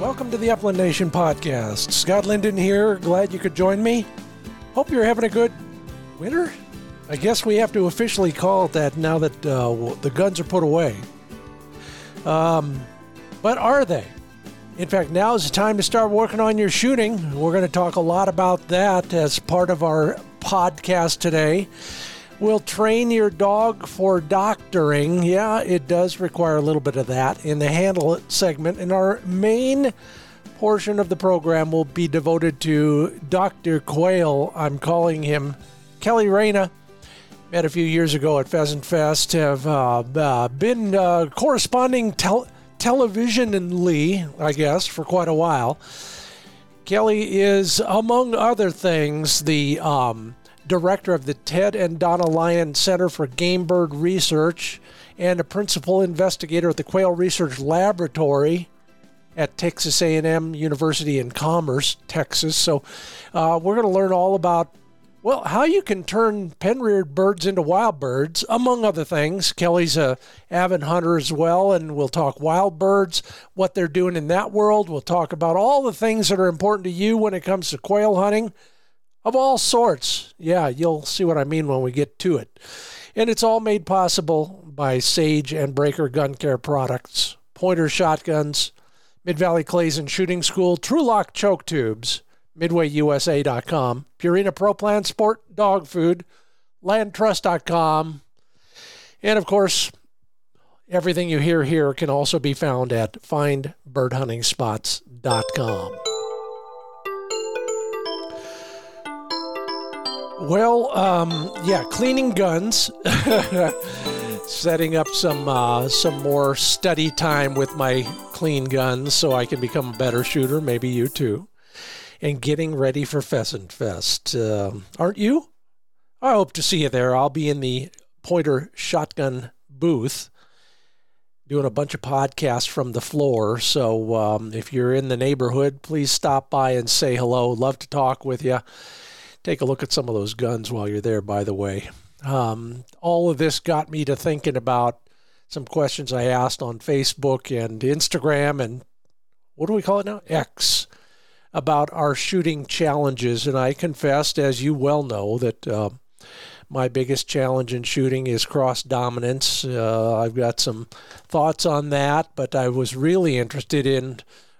Welcome to the Upland Nation podcast. Scott Linden here. Glad you could join me. Hope you're having a good winter. I guess we have to officially call it that now that uh, the guns are put away. Um, but are they? In fact, now is the time to start working on your shooting. We're going to talk a lot about that as part of our podcast today. We'll train your dog for doctoring. Yeah, it does require a little bit of that in the handle it segment. And our main portion of the program will be devoted to Dr. Quail. I'm calling him Kelly Reyna. Met a few years ago at Pheasant Fest. Have uh, uh, been uh, corresponding tel- televisionally, I guess, for quite a while. Kelly is, among other things, the um, director of the Ted and Donna Lyon Center for Game Bird Research and a principal investigator at the Quail Research Laboratory at Texas A&M University in Commerce, Texas. So uh, we're going to learn all about well, how you can turn pen-reared birds into wild birds, among other things. Kelly's a avid hunter as well, and we'll talk wild birds, what they're doing in that world. We'll talk about all the things that are important to you when it comes to quail hunting of all sorts. Yeah, you'll see what I mean when we get to it. And it's all made possible by Sage and Braker Gun Care products, Pointer shotguns, Mid Valley Clays and Shooting School, Trulock choke tubes, MidwayUSA.com, Purina Pro Plan Sport Dog Food, LandTrust.com, and of course, everything you hear here can also be found at FindBirdHuntingSpots.com. Well, um, yeah, cleaning guns, setting up some uh, some more study time with my clean guns so I can become a better shooter. Maybe you too, and getting ready for Pheasant Fest. Uh, aren't you? I hope to see you there. I'll be in the Pointer Shotgun booth doing a bunch of podcasts from the floor. So um, if you're in the neighborhood, please stop by and say hello. Love to talk with you take a look at some of those guns while you're there, by the way. Um, all of this got me to thinking about some questions I asked on Facebook and Instagram and what do we call it now? X about our shooting challenges. And I confessed, as you well know, that uh, my biggest challenge in shooting is cross dominance. Uh, I've got some thoughts on that, but I was really interested in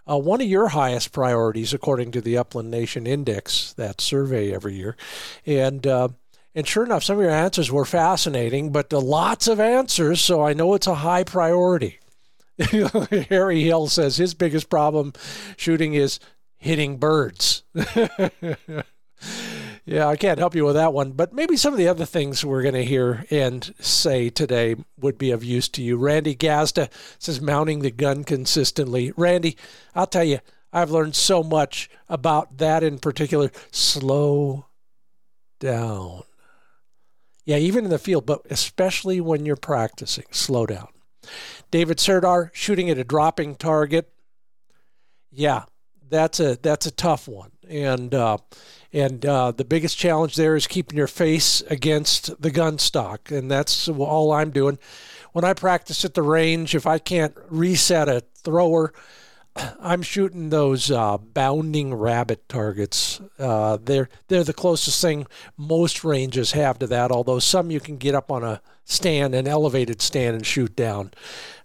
uh, one of your highest priorities, according to the Upland Nation Index, that survey every year. And, uh, and sure enough, some of your answers were fascinating, but lots of answers, so I know it's a high priority. Harry Hill says his biggest problem shooting is hitting birds. Yeah, I can't help you with that one, but maybe some of the other things we're going to hear and say today would be of use to you. Randy Gazda says mounting the gun consistently. Randy, I'll tell you, I've learned so much about that in particular. Slow down. Yeah, even in the field, but especially when you're practicing, slow down. David Serdar shooting at a dropping target. Yeah, that's a that's a tough one, and uh, and uh, the biggest challenge there is keeping your face against the gun stock. And that's all I'm doing. When I practice at the range, if I can't reset a thrower, I'm shooting those uh, bounding rabbit targets. Uh, they're they're the closest thing most ranges have to that. Although some you can get up on a stand, an elevated stand, and shoot down.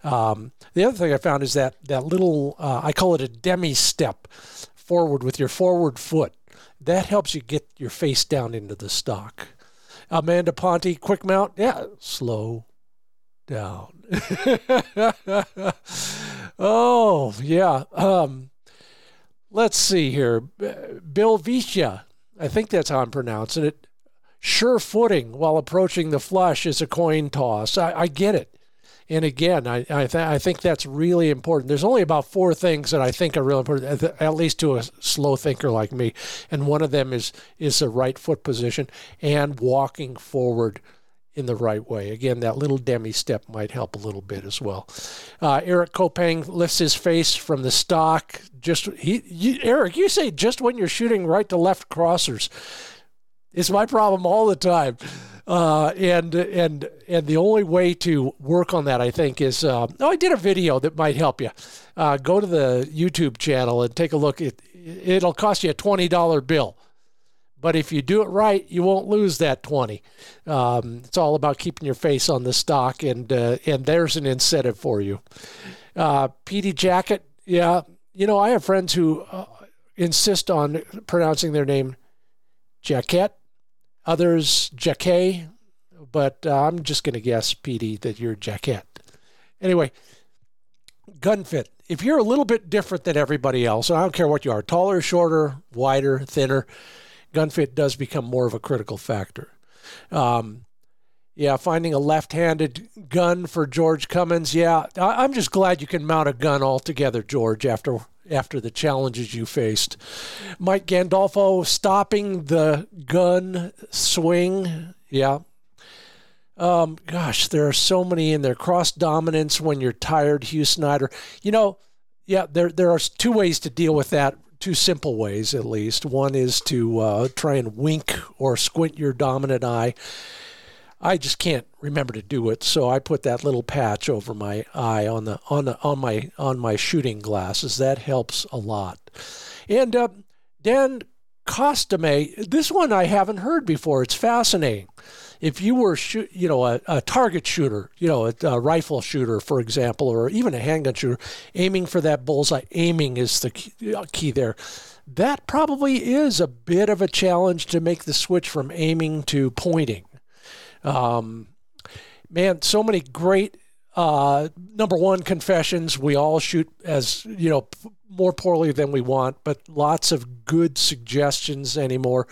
Um, the other thing I found is that that little uh, I call it a demi step forward with your forward foot that helps you get your face down into the stock. Amanda Ponte, quick mount, yeah, slow down. oh, yeah. Um, let's see here. Bill Vicia, I think that's how I'm pronouncing it. Sure footing while approaching the flush is a coin toss. I, I get it. And again, I I, th- I, think that's really important. There's only about four things that I think are really important, at least to a slow thinker like me. And one of them is is the right foot position and walking forward in the right way. Again, that little demi step might help a little bit as well. Uh, Eric Kopang lifts his face from the stock. Just he, you, Eric, you say just when you're shooting right to left crossers. It's my problem all the time. Uh, and and and the only way to work on that, I think, is uh, oh, I did a video that might help you. Uh, go to the YouTube channel and take a look. It it'll cost you a twenty dollar bill, but if you do it right, you won't lose that twenty. Um, it's all about keeping your face on the stock, and uh, and there's an incentive for you. Uh, PD Jacket, yeah, you know I have friends who uh, insist on pronouncing their name Jacket others Jacquet, but uh, I'm just going to guess, Petey, that you're Jacket. Anyway, gun fit. If you're a little bit different than everybody else, I don't care what you are, taller, shorter, wider, thinner, gun fit does become more of a critical factor. Um, yeah, finding a left-handed gun for George Cummins. Yeah, I'm just glad you can mount a gun altogether, George, after after the challenges you faced. Mike Gandolfo stopping the gun swing. Yeah. Um, gosh, there are so many in there. Cross dominance when you're tired, Hugh Snyder. You know, yeah, there there are two ways to deal with that. Two simple ways, at least. One is to uh, try and wink or squint your dominant eye. I just can't remember to do it, so I put that little patch over my eye on the on the on my on my shooting glasses. That helps a lot. And uh, Dan Costame, this one I haven't heard before. It's fascinating. If you were shoot, you know, a, a target shooter, you know, a, a, rifle shooter, for example, or even a handgun shooter, aiming for that bullseye, aiming is the key, uh, key there. That probably is a bit of a challenge to make the switch from aiming to pointing. Um, man, so many great uh, number one confessions. We all shoot as you know more poorly than we want, but lots of good suggestions anymore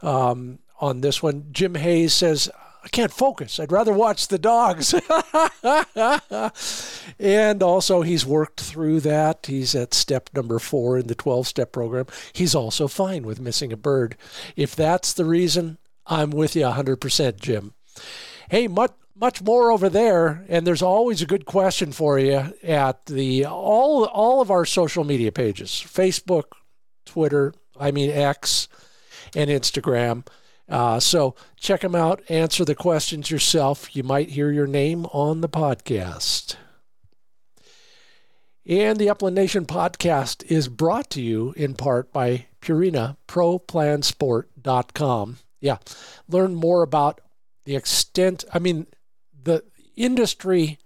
um, on this one. Jim Hayes says. I can't focus. I'd rather watch the dogs. and also, he's worked through that. He's at step number four in the 12 step program. He's also fine with missing a bird. If that's the reason, I'm with you 100%, Jim. Hey, much much more over there, and there's always a good question for you at the all all of our social media pages: Facebook, Twitter, I mean X, and Instagram. Uh, so check them out. Answer the questions yourself. You might hear your name on the podcast. And the Upland Nation podcast is brought to you in part by Purina ProPlansport.com. Yeah, learn more about the extent, I mean, the industry,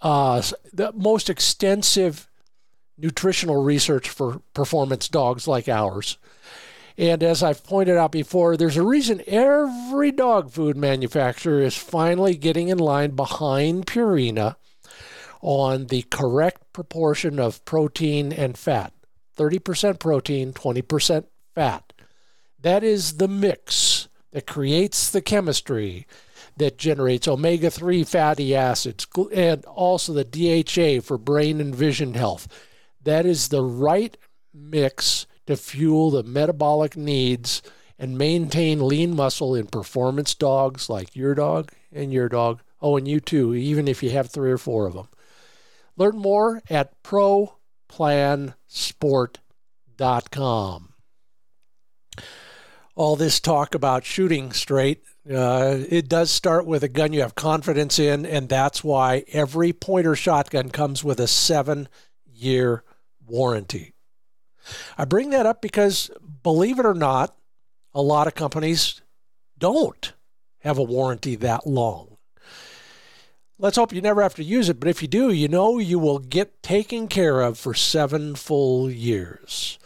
uh, the most extensive nutritional research for performance dogs like ours. And as I've pointed out before, there's a reason every dog food manufacturer is finally getting in line behind Purina on the correct proportion of protein and fat 30% protein, 20% fat. That is the mix that creates the chemistry that generates omega 3 fatty acids and also the DHA for brain and vision health. That is the right mix to fuel the metabolic needs and maintain lean muscle in performance dogs like your dog and your dog. Oh, and you too, even if you have three or four of them. Learn more at ProPlansport.com all this talk about shooting straight, uh, it does start with a gun you have confidence in, and that's why every pointer shotgun comes with a seven year warranty. I bring that up because, believe it or not, a lot of companies don't have a warranty that long. Let's hope you never have to use it, but if you do, you know you will get taken care of for seven full years.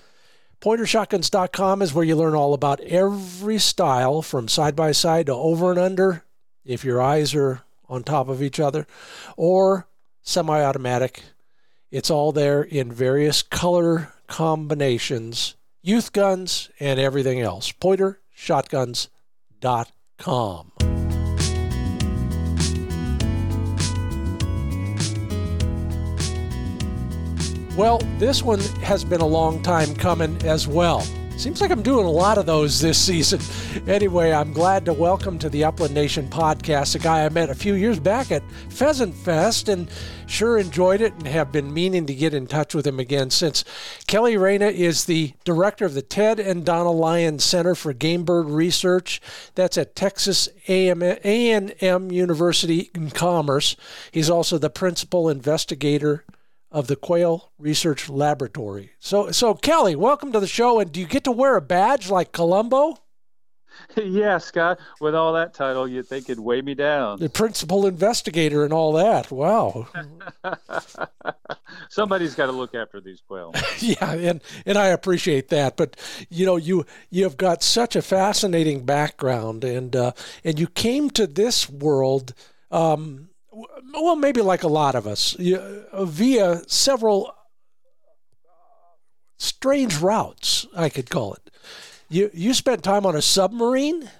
PointerShotguns.com is where you learn all about every style from side by side to over and under, if your eyes are on top of each other, or semi automatic. It's all there in various color combinations, youth guns, and everything else. PointerShotguns.com. Well, this one has been a long time coming as well. Seems like I'm doing a lot of those this season. Anyway, I'm glad to welcome to the Upland Nation podcast a guy I met a few years back at Pheasant Fest and sure enjoyed it and have been meaning to get in touch with him again since. Kelly Reyna is the director of the Ted and Donna Lyon Center for Game Bird Research. That's at Texas A&M University in Commerce. He's also the principal investigator of the Quail Research Laboratory. So, so Kelly, welcome to the show. And do you get to wear a badge like Columbo? yeah, Scott. With all that title, you'd think it'd weigh me down. The principal investigator and all that. Wow. Somebody's got to look after these quail. yeah, and and I appreciate that. But you know, you you have got such a fascinating background, and uh, and you came to this world. Um, well, maybe like a lot of us, via several strange routes, I could call it. You you spent time on a submarine.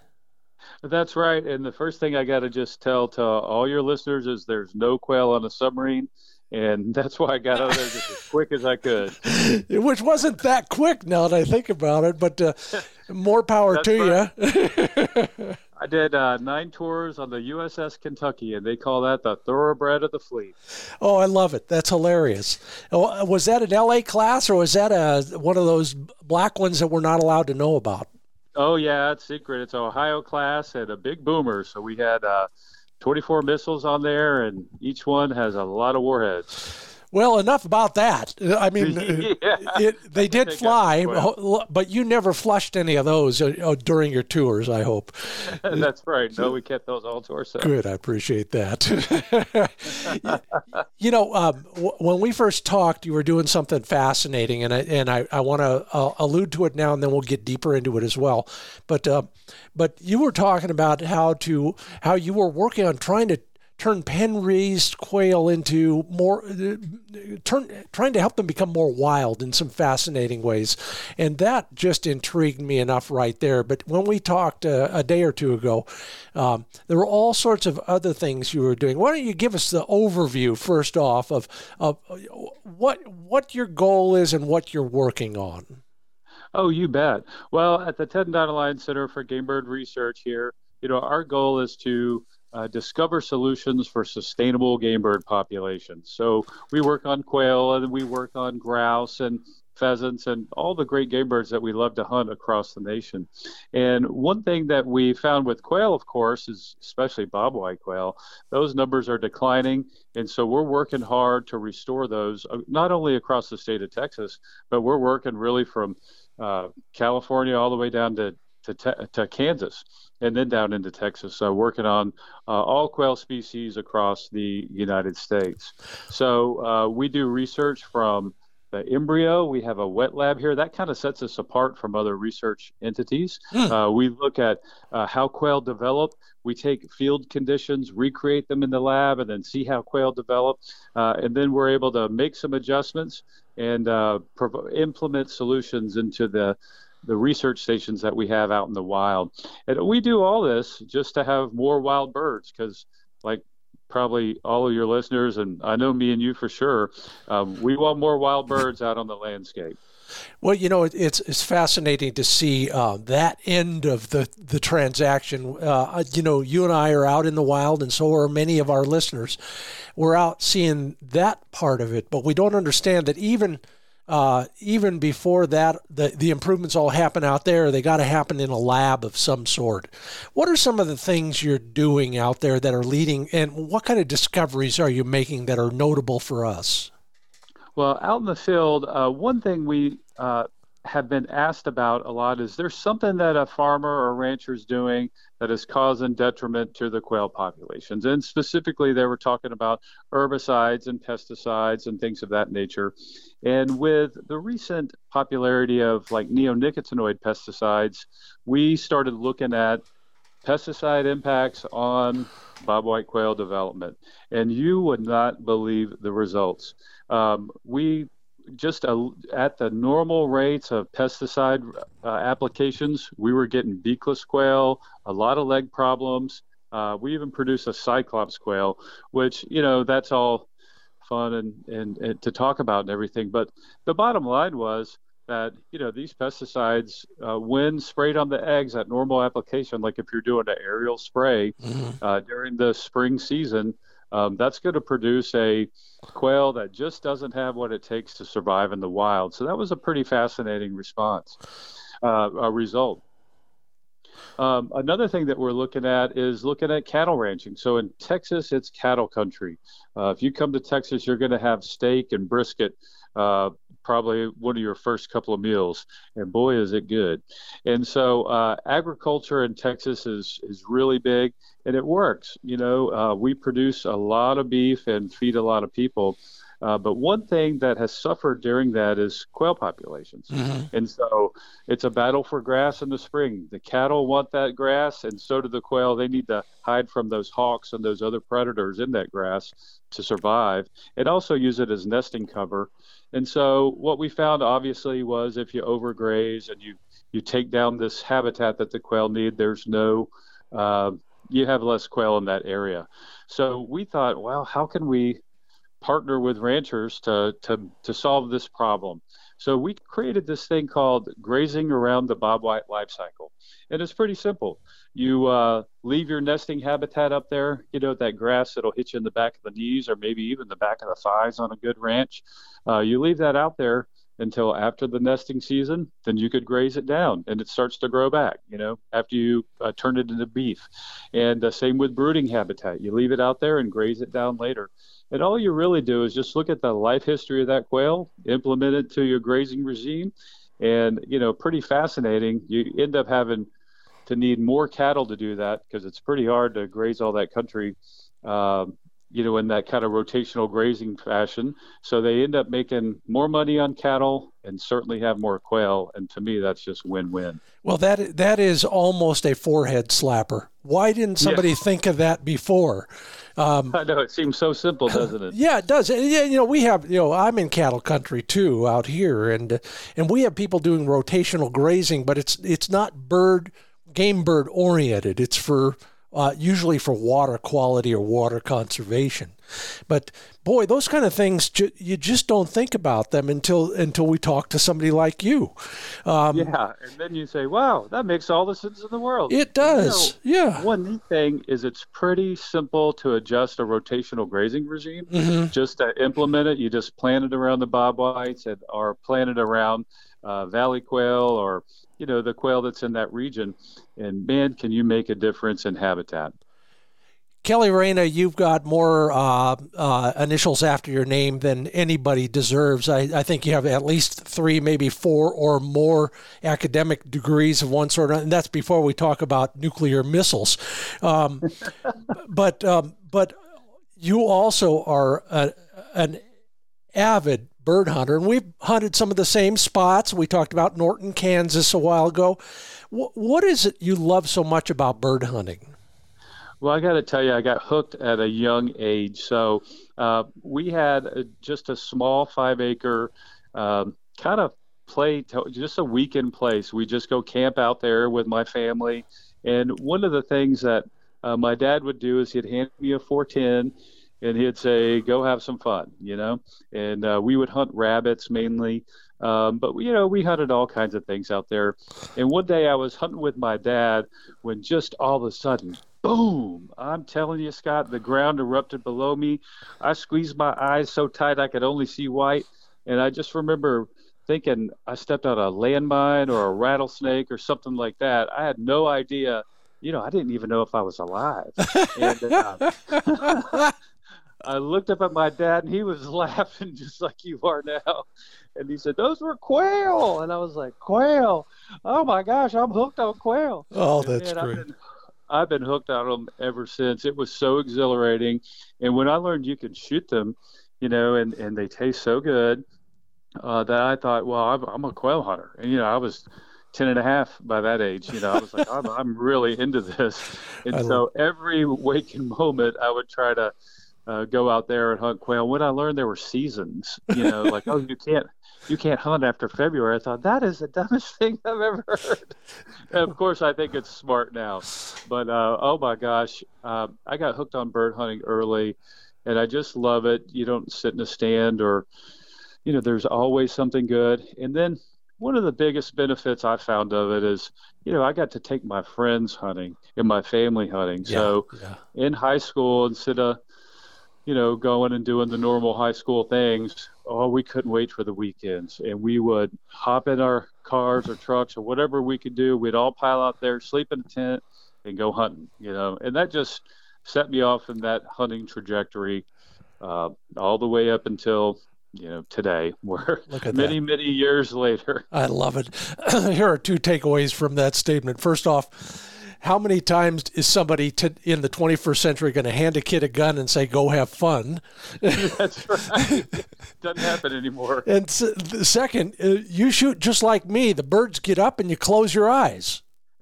That's right. And the first thing I got to just tell to all your listeners is there's no quail on a submarine. And that's why I got out of there just as quick as I could. Which wasn't that quick now that I think about it, but uh, more power to right. you. I did uh, nine tours on the USS Kentucky, and they call that the thoroughbred of the fleet. Oh, I love it. That's hilarious. Oh, was that an LA class, or was that a one of those black ones that we're not allowed to know about? Oh yeah, it's secret. It's Ohio class and a big boomer. So we had uh, 24 missiles on there, and each one has a lot of warheads. Well, enough about that. I mean, yeah. it, they did fly, but you never flushed any of those uh, uh, during your tours, I hope. That's right. No, we kept those all to ourselves. Good. I appreciate that. you know, um, w- when we first talked, you were doing something fascinating, and I, and I, I want to uh, allude to it now, and then we'll get deeper into it as well. But uh, but you were talking about how to how you were working on trying to turn pen raised quail into more turn trying to help them become more wild in some fascinating ways. And that just intrigued me enough right there. But when we talked uh, a day or two ago um, there were all sorts of other things you were doing. Why don't you give us the overview first off of, of what what your goal is and what you're working on? Oh you bet. Well at the ted and donna lyons center for game bird research here you know our goal is to uh, discover solutions for sustainable game bird populations. So we work on quail and we work on grouse and pheasants and all the great game birds that we love to hunt across the nation. And one thing that we found with quail, of course, is especially bobwhite quail, those numbers are declining. And so we're working hard to restore those, uh, not only across the state of Texas, but we're working really from uh, California all the way down to, to, to Kansas and then down into Texas, uh, working on uh, all quail species across the United States. So uh, we do research from the embryo. We have a wet lab here. That kind of sets us apart from other research entities. Uh, we look at uh, how quail develop. We take field conditions, recreate them in the lab, and then see how quail develop. Uh, and then we're able to make some adjustments and prov- implement solutions into the the research stations that we have out in the wild. And we do all this just to have more wild birds because, like probably all of your listeners, and I know me and you for sure, um, we want more wild birds out on the landscape. Well, you know, it's it's fascinating to see uh, that end of the the transaction. Uh, you know, you and I are out in the wild, and so are many of our listeners. We're out seeing that part of it, but we don't understand that even uh, even before that, the, the improvements all happen out there. They got to happen in a lab of some sort. What are some of the things you're doing out there that are leading, and what kind of discoveries are you making that are notable for us? Well, out in the field, uh, one thing we uh, have been asked about a lot is there something that a farmer or rancher is doing that is causing detriment to the quail populations? And specifically, they were talking about herbicides and pesticides and things of that nature. And with the recent popularity of like neonicotinoid pesticides, we started looking at pesticide impacts on bobwhite quail development. And you would not believe the results. Um, we just a, at the normal rates of pesticide uh, applications, we were getting beakless quail, a lot of leg problems. Uh, we even produced a cyclops quail, which you know that's all fun and, and, and to talk about and everything. But the bottom line was that you know these pesticides, uh, when sprayed on the eggs at normal application, like if you're doing an aerial spray mm-hmm. uh, during the spring season, um, that's going to produce a quail that just doesn't have what it takes to survive in the wild. So that was a pretty fascinating response, uh, a result. Um, another thing that we're looking at is looking at cattle ranching. So in Texas, it's cattle country. Uh, if you come to Texas, you're going to have steak and brisket uh, probably one of your first couple of meals, and boy, is it good. And so, uh, agriculture in Texas is is really big, and it works. You know, uh, we produce a lot of beef and feed a lot of people. Uh, but one thing that has suffered during that is quail populations. Mm-hmm. And so it's a battle for grass in the spring. The cattle want that grass, and so do the quail. They need to hide from those hawks and those other predators in that grass to survive, and also use it as nesting cover. And so what we found obviously was if you overgraze and you you take down this habitat that the quail need, there's no uh, you have less quail in that area. So we thought, well, how can we partner with ranchers to to to solve this problem? So we created this thing called grazing around the bobwhite life cycle, and it's pretty simple. You uh, leave your nesting habitat up there, you know, that grass that'll hit you in the back of the knees or maybe even the back of the thighs on a good ranch. Uh, you leave that out there until after the nesting season, then you could graze it down and it starts to grow back, you know, after you uh, turn it into beef. And uh, same with brooding habitat. You leave it out there and graze it down later. And all you really do is just look at the life history of that quail, implement it to your grazing regime, and, you know, pretty fascinating. You end up having to need more cattle to do that because it's pretty hard to graze all that country, uh, you know, in that kind of rotational grazing fashion. So they end up making more money on cattle and certainly have more quail. And to me, that's just win-win. Well, that that is almost a forehead slapper. Why didn't somebody yeah. think of that before? Um, I know it seems so simple, doesn't it? Yeah, it does. yeah, you know, we have, you know, I'm in cattle country too out here, and and we have people doing rotational grazing, but it's it's not bird game bird oriented. It's for uh, usually for water quality or water conservation. But boy, those kind of things ju- you just don't think about them until until we talk to somebody like you. Um, yeah, and then you say, "Wow, that makes all the sense in the world." It does. You know, yeah. One neat thing is it's pretty simple to adjust a rotational grazing regime. Mm-hmm. Just to implement it, you just plant it around the bobwhites and or plant it around uh, valley quail or you know the quail that's in that region. And man can you make a difference in habitat. Kelly reyna you've got more uh, uh, initials after your name than anybody deserves. I, I, think you have at least three maybe four or more academic degrees of one sort. Or and that's before we talk about nuclear missiles. Um, but um, but you also are a, an avid bird hunter, and we've hunted some of the same spots. We talked about Norton, Kansas a while ago. what is it you love so much about bird hunting? Well, I got to tell you, I got hooked at a young age. So uh, we had a, just a small five acre um, kind of play, just a weekend place. We just go camp out there with my family. And one of the things that uh, my dad would do is he'd hand me a 410 and he'd say, "Go have some fun," you know. And uh, we would hunt rabbits mainly, um, but you know we hunted all kinds of things out there. And one day I was hunting with my dad when just all of a sudden, boom! I'm telling you, Scott, the ground erupted below me. I squeezed my eyes so tight I could only see white, and I just remember thinking I stepped on a landmine or a rattlesnake or something like that. I had no idea you know, I didn't even know if I was alive. and, uh, I looked up at my dad and he was laughing just like you are now. And he said, Those were quail. And I was like, Quail. Oh my gosh, I'm hooked on quail. Oh, that's and great. I've been, I've been hooked on them ever since. It was so exhilarating. And when I learned you can shoot them, you know, and, and they taste so good, uh, that I thought, well, I'm, I'm a quail hunter. And, you know, I was 10 and a half by that age. You know, I was like, I'm, I'm really into this. And so every waking moment, I would try to uh, go out there and hunt quail. When I learned there were seasons, you know, like oh, you can't you can't hunt after February. I thought that is the dumbest thing I've ever heard. and of course, I think it's smart now. But uh, oh my gosh, uh, I got hooked on bird hunting early, and I just love it. You don't sit in a stand or, you know, there's always something good. And then one of the biggest benefits I found of it is, you know, I got to take my friends hunting and my family hunting. Yeah, so yeah. in high school, instead of, you know, going and doing the normal high school things, oh, we couldn't wait for the weekends. And we would hop in our cars or trucks or whatever we could do. We'd all pile out there, sleep in a tent, and go hunting, you know. And that just set me off in that hunting trajectory uh, all the way up until you know today we're many that. many years later i love it here are two takeaways from that statement first off how many times is somebody to, in the 21st century going to hand a kid a gun and say go have fun? That's right. Doesn't happen anymore. And the second uh, you shoot just like me the birds get up and you close your eyes.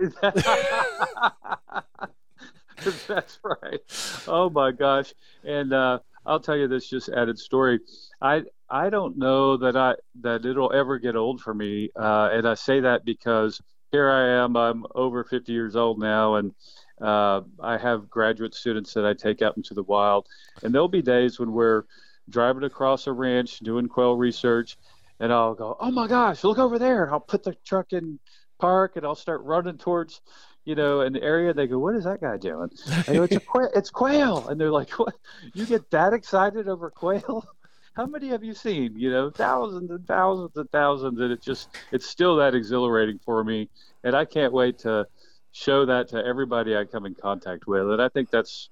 That's right. Oh my gosh. And uh, I'll tell you this just added story. I I don't know that I that it'll ever get old for me, uh, and I say that because here I am. I'm over 50 years old now, and uh, I have graduate students that I take out into the wild, and there'll be days when we're driving across a ranch doing quail research, and I'll go, "Oh my gosh, look over there!" I'll put the truck in park, and I'll start running towards you know, an area. They go, "What is that guy doing?" I go, "It's a quail. It's quail." And they're like, "What? You get that excited over quail?" How many have you seen? You know, thousands and thousands and thousands, and it just it's still that exhilarating for me, and I can't wait to show that to everybody I come in contact with. And I think that's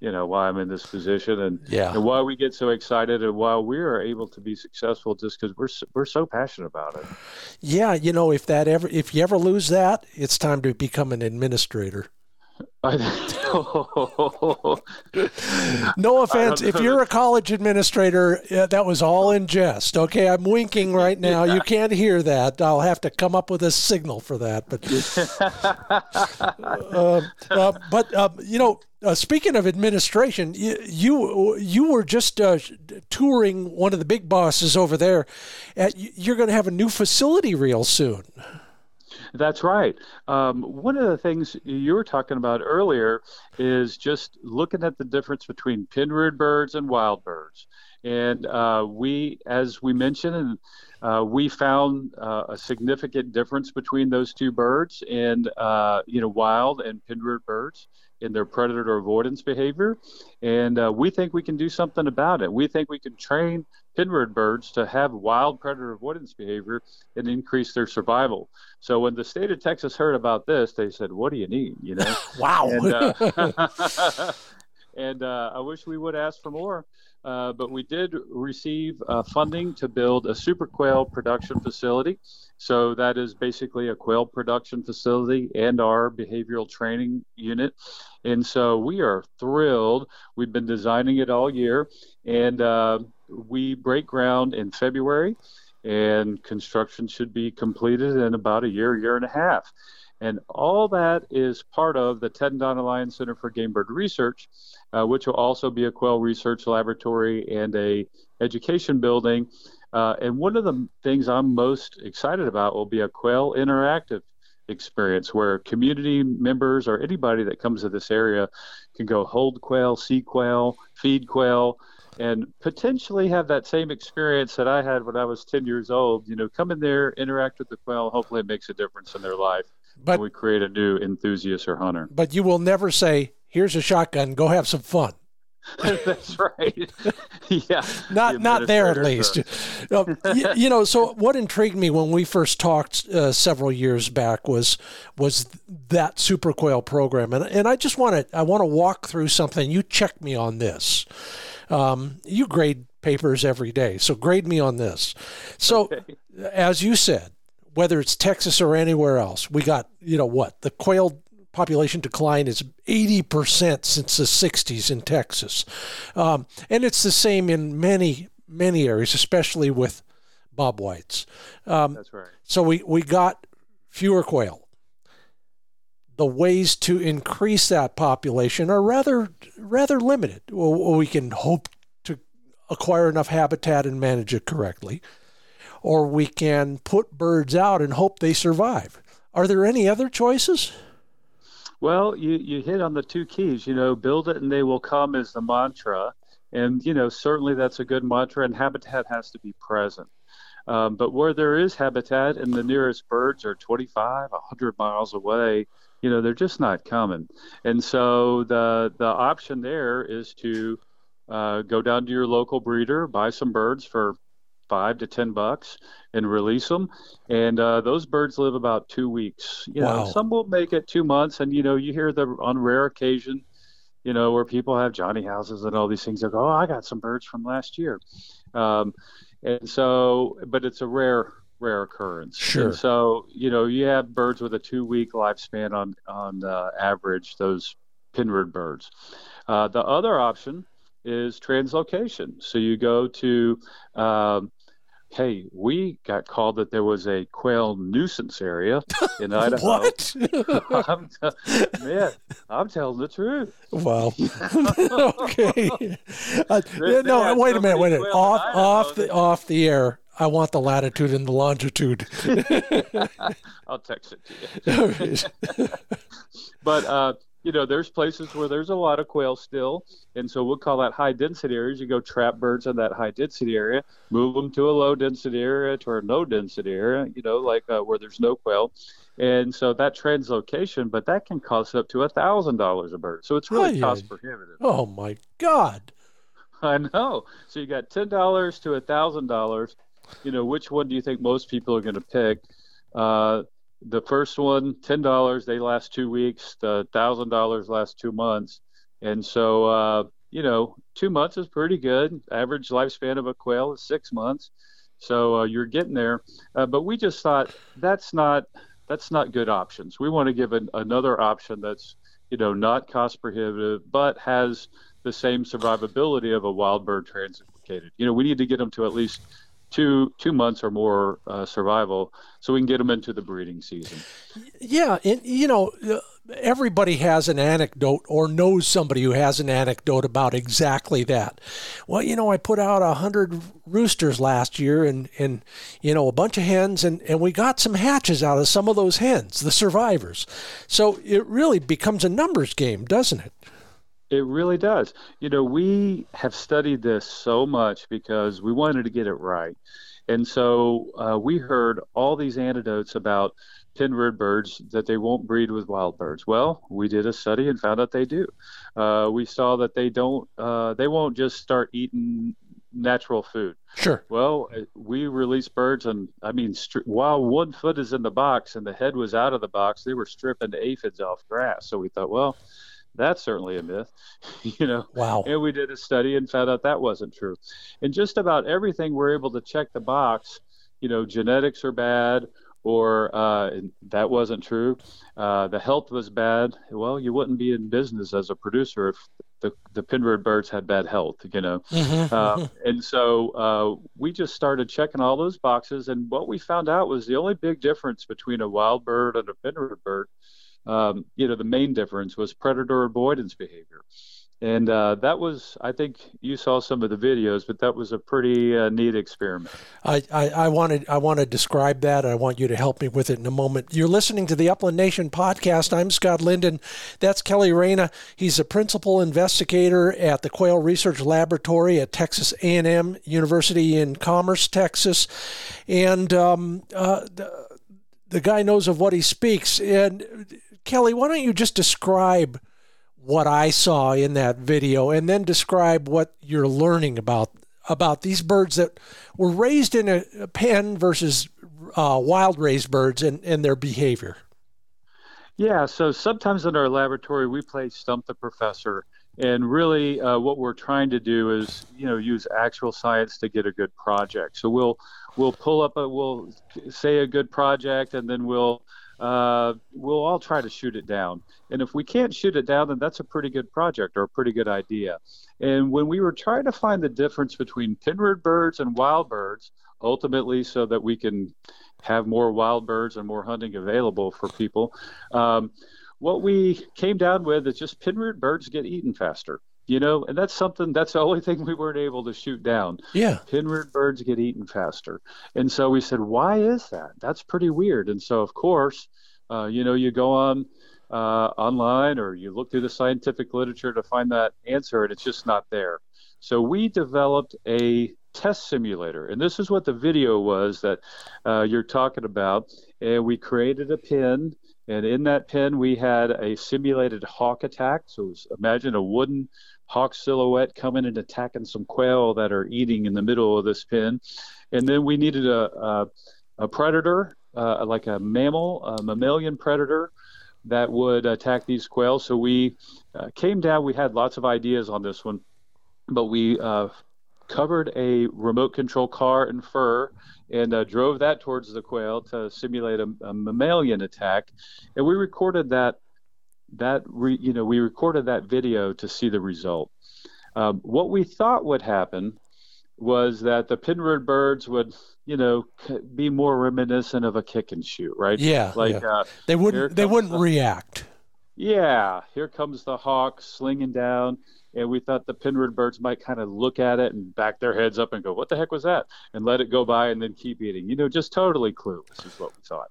you know why I'm in this position and, yeah. and why we get so excited and why we are able to be successful just because we're we're so passionate about it. Yeah, you know, if that ever if you ever lose that, it's time to become an administrator. no offense. If you're a college administrator, yeah, that was all in jest. Okay, I'm winking right now. Yeah. You can't hear that. I'll have to come up with a signal for that. But, uh, uh, but uh, you know, uh, speaking of administration, you you, you were just uh, touring one of the big bosses over there. At, you're going to have a new facility real soon. That's right. Um, one of the things you were talking about earlier is just looking at the difference between pin-reared birds and wild birds. And uh, we, as we mentioned, uh, we found uh, a significant difference between those two birds and, uh, you know, wild and pin-reared birds in their predator avoidance behavior. And uh, we think we can do something about it. We think we can train pinreared birds to have wild predator avoidance behavior and increase their survival. So when the state of Texas heard about this, they said, "What do you need?" You know. wow. And, uh, and uh, I wish we would ask for more. Uh, but we did receive uh, funding to build a super quail production facility. So that is basically a quail production facility and our behavioral training unit. And so we are thrilled. We've been designing it all year, and uh, we break ground in February, and construction should be completed in about a year, year and a half. And all that is part of the Ted and Donna Lyons Center for Game Bird Research, uh, which will also be a quail research laboratory and a education building. Uh, and one of the things I'm most excited about will be a quail interactive experience where community members or anybody that comes to this area can go hold quail, see quail, feed quail, and potentially have that same experience that I had when I was 10 years old. You know, come in there, interact with the quail, hopefully it makes a difference in their life. But we create a new enthusiast or hunter. But you will never say, "Here's a shotgun, go have some fun." That's right. yeah. Not not there at least. uh, you, you, know, so what intrigued me when we first talked uh, several years back was was that super quail program, and and I just want to I want to walk through something. You check me on this. Um, you grade papers every day, so grade me on this. So, okay. as you said, whether it's Texas or anywhere else. We got, you know, what? The quail population decline is 80% since the 60s in Texas. Um, and it's the same in many, many areas, especially with bob whites. Um, That's right. So we, we got fewer quail. The ways to increase that population are rather rather limited. Well, we can hope to acquire enough habitat and manage it correctly or we can put birds out and hope they survive. Are there any other choices? Well, you, you hit on the two keys. You know, build it and they will come is the mantra. And, you know, certainly that's a good mantra, and habitat has to be present. Um, but where there is habitat and the nearest birds are 25, 100 miles away, you know, they're just not coming. And so the the option there is to uh, go down to your local breeder, buy some birds for five to ten bucks, and release them. And uh, those birds live about two weeks. You wow. know, some will make it two months, and you know, you hear the on rare occasion, you know, where people have Johnny houses and all these things. They go, "Oh, I got some birds from last year," um, and so, but it's a rare rare occurrence. Sure. And so, you know, you have birds with a two week lifespan on on uh, average. Those pinred birds. Uh, the other option is translocation. So you go to um, hey, we got called that there was a quail nuisance area in Idaho. what? I'm t- man, I'm telling the truth. Wow. okay. Uh, no, wait a minute. Wait a minute. Off, off the off the air. I want the latitude and the longitude. I'll text it to you. but uh, you know, there's places where there's a lot of quail still, and so we'll call that high density areas. You go trap birds in that high density area, move them to a low density area to a no density area, you know, like uh, where there's no quail, and so that translocation, but that can cost up to a thousand dollars a bird. So it's really Oh, cost prohibitive. Oh my God. I know. So you got ten dollars to a thousand dollars. You know, which one do you think most people are going to pick? Uh, the first one, ten dollars. They last two weeks. The thousand dollars lasts two months. And so, uh, you know, two months is pretty good. Average lifespan of a quail is six months. So uh, you're getting there. Uh, but we just thought that's not that's not good options. We want to give an, another option that's you know not cost prohibitive, but has the same survivability of a wild bird translocated. You know, we need to get them to at least two two months or more uh, survival, so we can get them into the breeding season. Yeah, and you know, uh, everybody has an anecdote or knows somebody who has an anecdote about exactly that. Well, you know, I put out a hundred roosters last year, and and you know, a bunch of hens, and and we got some hatches out of some of those hens, the survivors. So it really becomes a numbers game, doesn't it? It really does. You know, we have studied this so much because we wanted to get it right. And so uh, we heard all these anecdotes about pinred birds that they won't breed with wild birds. Well, we did a study and found out they do. Uh, we saw that they don't, uh, they won't just start eating natural food. Sure. Well, uh, we released birds, and I mean, stri- while one foot is in the box and the head was out of the box, they were stripping the aphids off grass. So we thought, well, that's certainly a myth, you know. Wow. And we did a study and found out that wasn't true. And just about everything we're able to check the box, you know, genetics are bad, or uh, that wasn't true. Uh, the health was bad. Well, you wouldn't be in business as a producer if the the pinred birds had bad health, you know. Mhm, Uh, mhm. and so uh, we just started checking all those boxes, and what we found out was the only big difference between a wild bird and a pinred bird, um, you know, the main difference was predator avoidance behavior. And uh, that was, I think you saw some of the videos, but that was a pretty uh, neat experiment. I, I, I wanted I want to describe that. I want you to help me with it in a moment. You're listening to the Upland Nation podcast. I'm Scott Linden. That's Kelly Reyna. He's a principal investigator at the Quail Research Laboratory at Texas A&M University in Commerce, Texas, and um, uh, the guy knows of what he speaks. And Kelly, why don't you just describe what I saw in that video and then describe what you're learning about about these birds that were raised in a, a pen versus uh, wild raised birds and, and their behavior. Yeah, so sometimes in our laboratory we play Stump the Professor, and really uh, what we're trying to do is, you know, use actual science to get a good project. So we'll we'll pull up a we'll say a good project, and then we'll uh, we'll all try to shoot it down. And if we can't shoot it down, then that's a pretty good project or a pretty good idea. And when we were trying to find the difference between pinred birds and wild birds, ultimately so that we can have more wild birds and more hunting available for people, um, what we came down with is just pinred birds get eaten faster. You know, and that's something that's the only thing we weren't able to shoot down. Yeah. Pinred birds get eaten faster. And so we said, why is that? That's pretty weird. And so, of course, uh, you know, you go on uh, online or you look through the scientific literature to find that answer, and it's just not there. So we developed a test simulator. And this is what the video was that uh, you're talking about. And we created a pin. And in that pen, we had a simulated hawk attack. So imagine a wooden hawk silhouette coming and attacking some quail that are eating in the middle of this pen. And then we needed a, a, a predator, uh, like a mammal, a mammalian predator that would attack these quail. So we uh, came down, we had lots of ideas on this one, but we uh, covered a remote control car in fur and uh, drove that towards the quail to simulate a, a mammalian attack. And we recorded that that re, you know we recorded that video to see the result. Um, what we thought would happen was that the pen-reared birds would you know be more reminiscent of a kick and shoot, right? Yeah, like yeah. Uh, they wouldn't they wouldn't the, react. Yeah, here comes the hawk slinging down. And we thought the pen-reared birds might kind of look at it and back their heads up and go, "What the heck was that?" and let it go by and then keep eating. You know, just totally clueless is what we thought.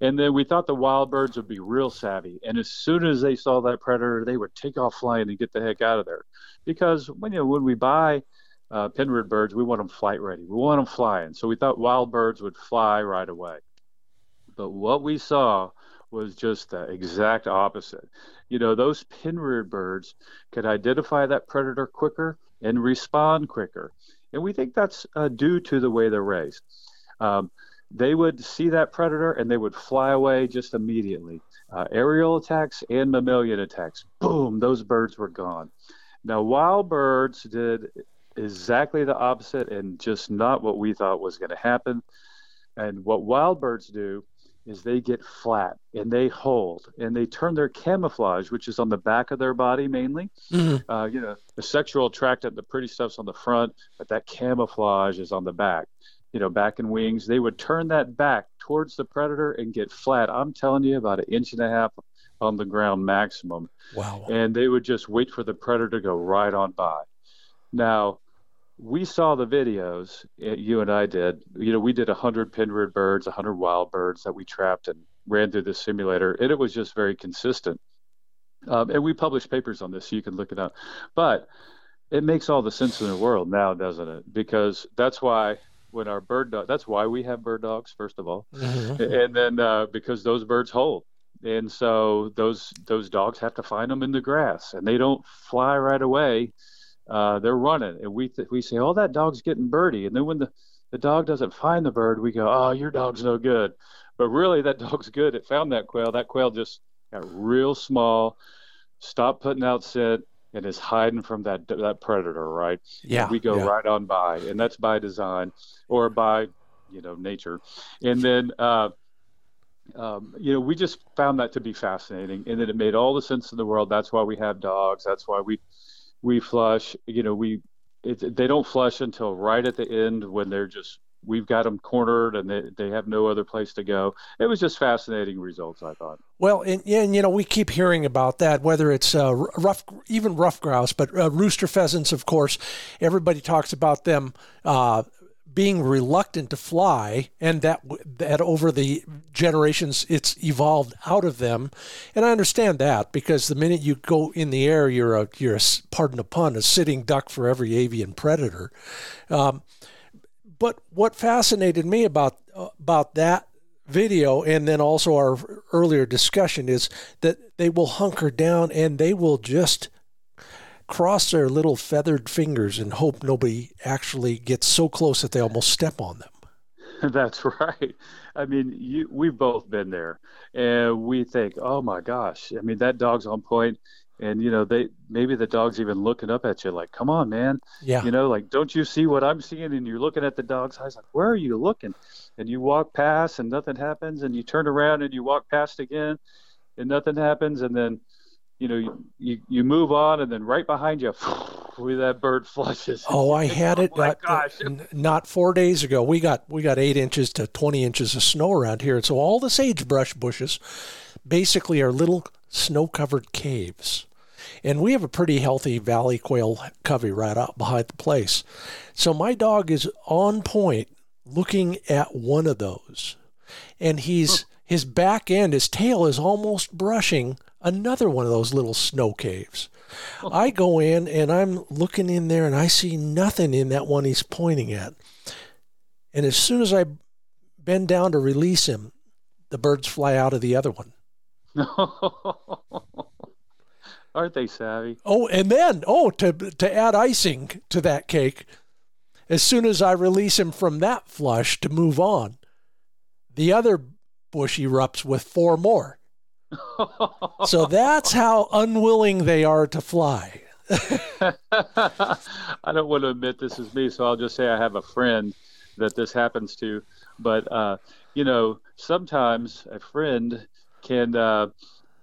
And then we thought the wild birds would be real savvy. And as soon as they saw that predator, they would take off flying and get the heck out of there. Because when you know when we buy uh, birds, we want them flight ready. We want them flying. So we thought wild birds would fly right away. But what we saw was just the exact opposite. You know, those pen-reared birds could identify that predator quicker and respond quicker. And we think that's uh, due to the way they're raised. Um, they would see that predator and they would fly away just immediately. Uh, aerial attacks and mammalian attacks, boom, those birds were gone. Now, wild birds did exactly the opposite and just not what we thought was going to happen. And what wild birds do is they get flat and they hold and they turn their camouflage, which is on the back of their body mainly. Mm-hmm. Uh, you know, the sexual attractant, the pretty stuff's on the front, but that camouflage is on the back you know, back and wings, they would turn that back towards the predator and get flat. I'm telling you, about an inch and a half on the ground maximum. Wow. And they would just wait for the predator to go right on by. Now, we saw the videos, you and I did. You know, we did 100 pen-reared birds, 100 wild birds that we trapped and ran through the simulator, and it was just very consistent. Um, and we published papers on this, so you can look it up. But it makes all the sense in the world now, doesn't it? Because that's why when our bird dog that's why we have bird dogs first of all mm-hmm. and then uh, because those birds hold and so those those dogs have to find them in the grass and they don't fly right away uh, they're running and we th- we say oh that dog's getting birdie and then when the the dog doesn't find the bird we go oh your dog's no good but really that dog's good it found that quail that quail just got real small stopped putting out scent and is hiding from that that predator, right? Yeah. And we go yeah. right on by, and that's by design or by you know nature. And then uh, um, you know we just found that to be fascinating, and that it made all the sense in the world. That's why we have dogs. That's why we we flush. You know we it, they don't flush until right at the end when they're just we've got them cornered and they, they have no other place to go. It was just fascinating results, I thought. Well, and, and you know, we keep hearing about that, whether it's uh, rough, even ruffed grouse, but uh, rooster pheasants, of course, everybody talks about them. Uh, being reluctant to fly, and that that over the generations it's evolved out of them, and I understand that because the minute you go in the air, you're a you're a pardon the pun a sitting duck for every avian predator. Um, but what fascinated me about about that video and then also our earlier discussion is that they will hunker down and they will just cross their little feathered fingers and hope nobody actually gets so close that they almost step on them. That's right. I mean, you, we've both been there, and we think, "Oh my gosh!" I mean, that dog's on point and you know they maybe the dog's even looking up at you like come on man yeah you know like don't you see what i'm seeing and you're looking at the dog's eyes like where are you looking and you walk past and nothing happens and you turn around and you walk past again and nothing happens and then you know you you, you move on and then right behind you that bird flushes oh i had oh it oh not, gosh. not four days ago we got we got eight inches to 20 inches of snow around here and so all the sagebrush bushes basically are little snow covered caves and we have a pretty healthy valley quail covey right out behind the place. So my dog is on point looking at one of those. And he's his back end, his tail is almost brushing another one of those little snow caves. Oh. I go in and I'm looking in there and I see nothing in that one he's pointing at. And as soon as I bend down to release him, the birds fly out of the other one. Aren't they savvy? Oh, and then, oh, to, to add icing to that cake, as soon as I release him from that flush to move on, the other bush erupts with four more. So that's how unwilling they are to fly. I don't want to admit this is me, so I'll just say I have a friend that this happens to. But, uh, you know, sometimes a friend can, uh,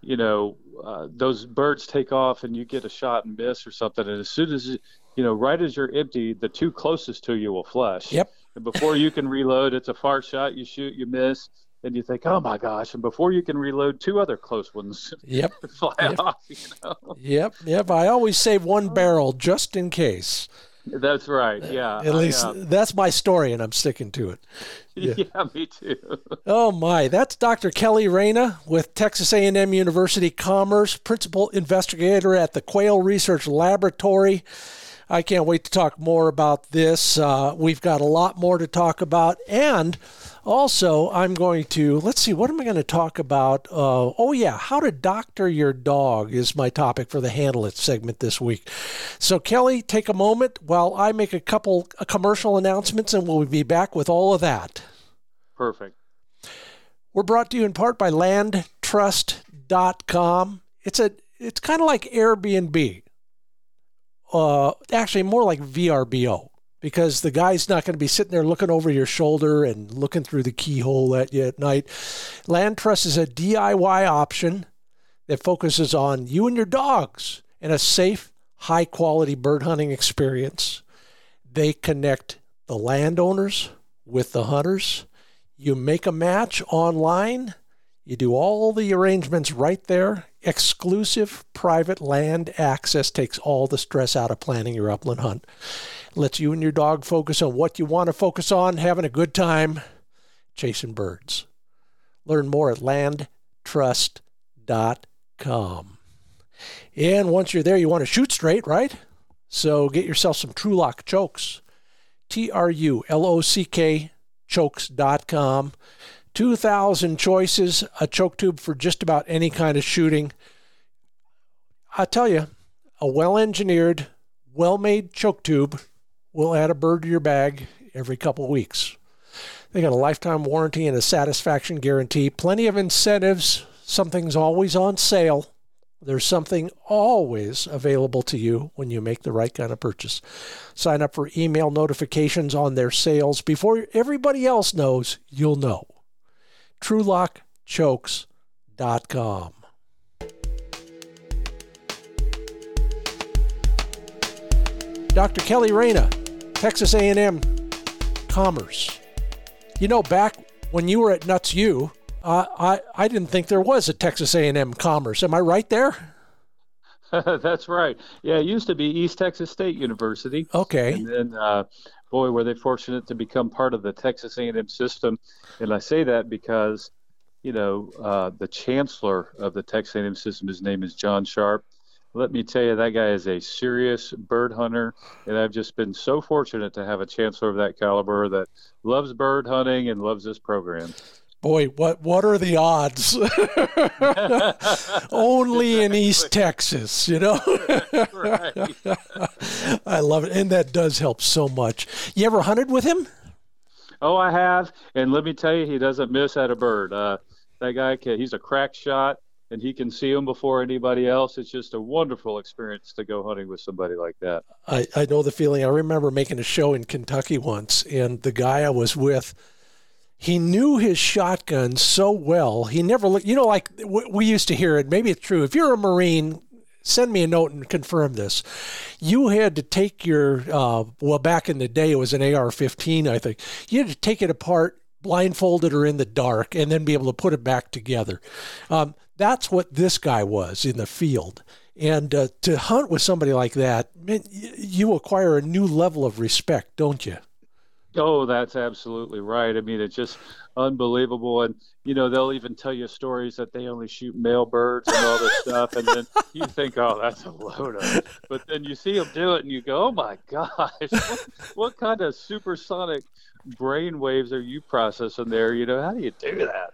you know, uh, those birds take off and you get a shot and miss or something. And as soon as, you know, right as you're empty, the two closest to you will flush. Yep. And before you can reload, it's a far shot. You shoot, you miss and you think, oh my gosh! And before you can reload, two other close ones yep. fly yep. off. You know? Yep, yep. I always save one barrel just in case. That's right. Yeah. At least I, uh, that's my story, and I'm sticking to it. Yeah. yeah, me too. oh my, that's Dr. Kelly Reyna with Texas A&M University Commerce, principal investigator at the Quail Research Laboratory. I can't wait to talk more about this. Uh, we've got a lot more to talk about, and also, I'm going to, let's see, what am I going to talk about? Uh, oh, yeah, how to doctor your dog is my topic for the Handle It segment this week. So, Kelly, take a moment while I make a couple commercial announcements, and we'll be back with all of that. Perfect. We're brought to you in part by landtrust.com. It's a it's kind of like Airbnb. Uh, actually more like VRBO because the guy's not going to be sitting there looking over your shoulder and looking through the keyhole at you at night. Land Trust is a DIY option that focuses on you and your dogs and a safe, high quality bird hunting experience. They connect the landowners with the hunters. You make a match online. You do all the arrangements right there. Exclusive private land access takes all the stress out of planning your upland hunt lets you and your dog focus on what you want to focus on, having a good time chasing birds. Learn more at landtrust.com. And once you're there, you want to shoot straight, right? So get yourself some Trulock chokes. T R U L O C K chokes.com. 2,000 choices, a choke tube for just about any kind of shooting. I tell you, a well engineered, well made choke tube we'll add a bird to your bag every couple weeks. They got a lifetime warranty and a satisfaction guarantee. Plenty of incentives. Something's always on sale. There's something always available to you when you make the right kind of purchase. Sign up for email notifications on their sales before everybody else knows you'll know. TrulockChokes.com. Dr. Kelly Reyna, Texas A&M Commerce. You know, back when you were at Nuts U, uh, I I didn't think there was a Texas A&M Commerce. Am I right there? That's right. Yeah, it used to be East Texas State University. Okay. And then, uh, boy, were they fortunate to become part of the Texas A&M system. And I say that because, you know, uh, the chancellor of the Texas A&M system, his name is John Sharp let me tell you, that guy is a serious bird hunter, and I've just been so fortunate to have a chancellor of that caliber that loves bird hunting and loves this program. Boy, what what are the odds? Only in East Texas, you know. I love it, and that does help so much. You ever hunted with him? Oh, I have, and let me tell you, he doesn't miss at a bird. Uh, that guy, can, he's a crack shot and he can see them before anybody else. It's just a wonderful experience to go hunting with somebody like that. I, I know the feeling. I remember making a show in Kentucky once, and the guy I was with, he knew his shotgun so well. He never looked, you know, like we used to hear it. Maybe it's true. If you're a Marine, send me a note and confirm this. You had to take your, uh, well, back in the day, it was an AR 15, I think. You had to take it apart blindfolded or in the dark and then be able to put it back together. Um, that's what this guy was in the field. And uh, to hunt with somebody like that, you acquire a new level of respect, don't you? Oh, that's absolutely right. I mean, it's just unbelievable. And, you know, they'll even tell you stories that they only shoot male birds and all this stuff. And then you think, oh, that's a load of it. But then you see them do it and you go, oh my gosh, what, what kind of supersonic brain waves are you processing there? You know, how do you do that?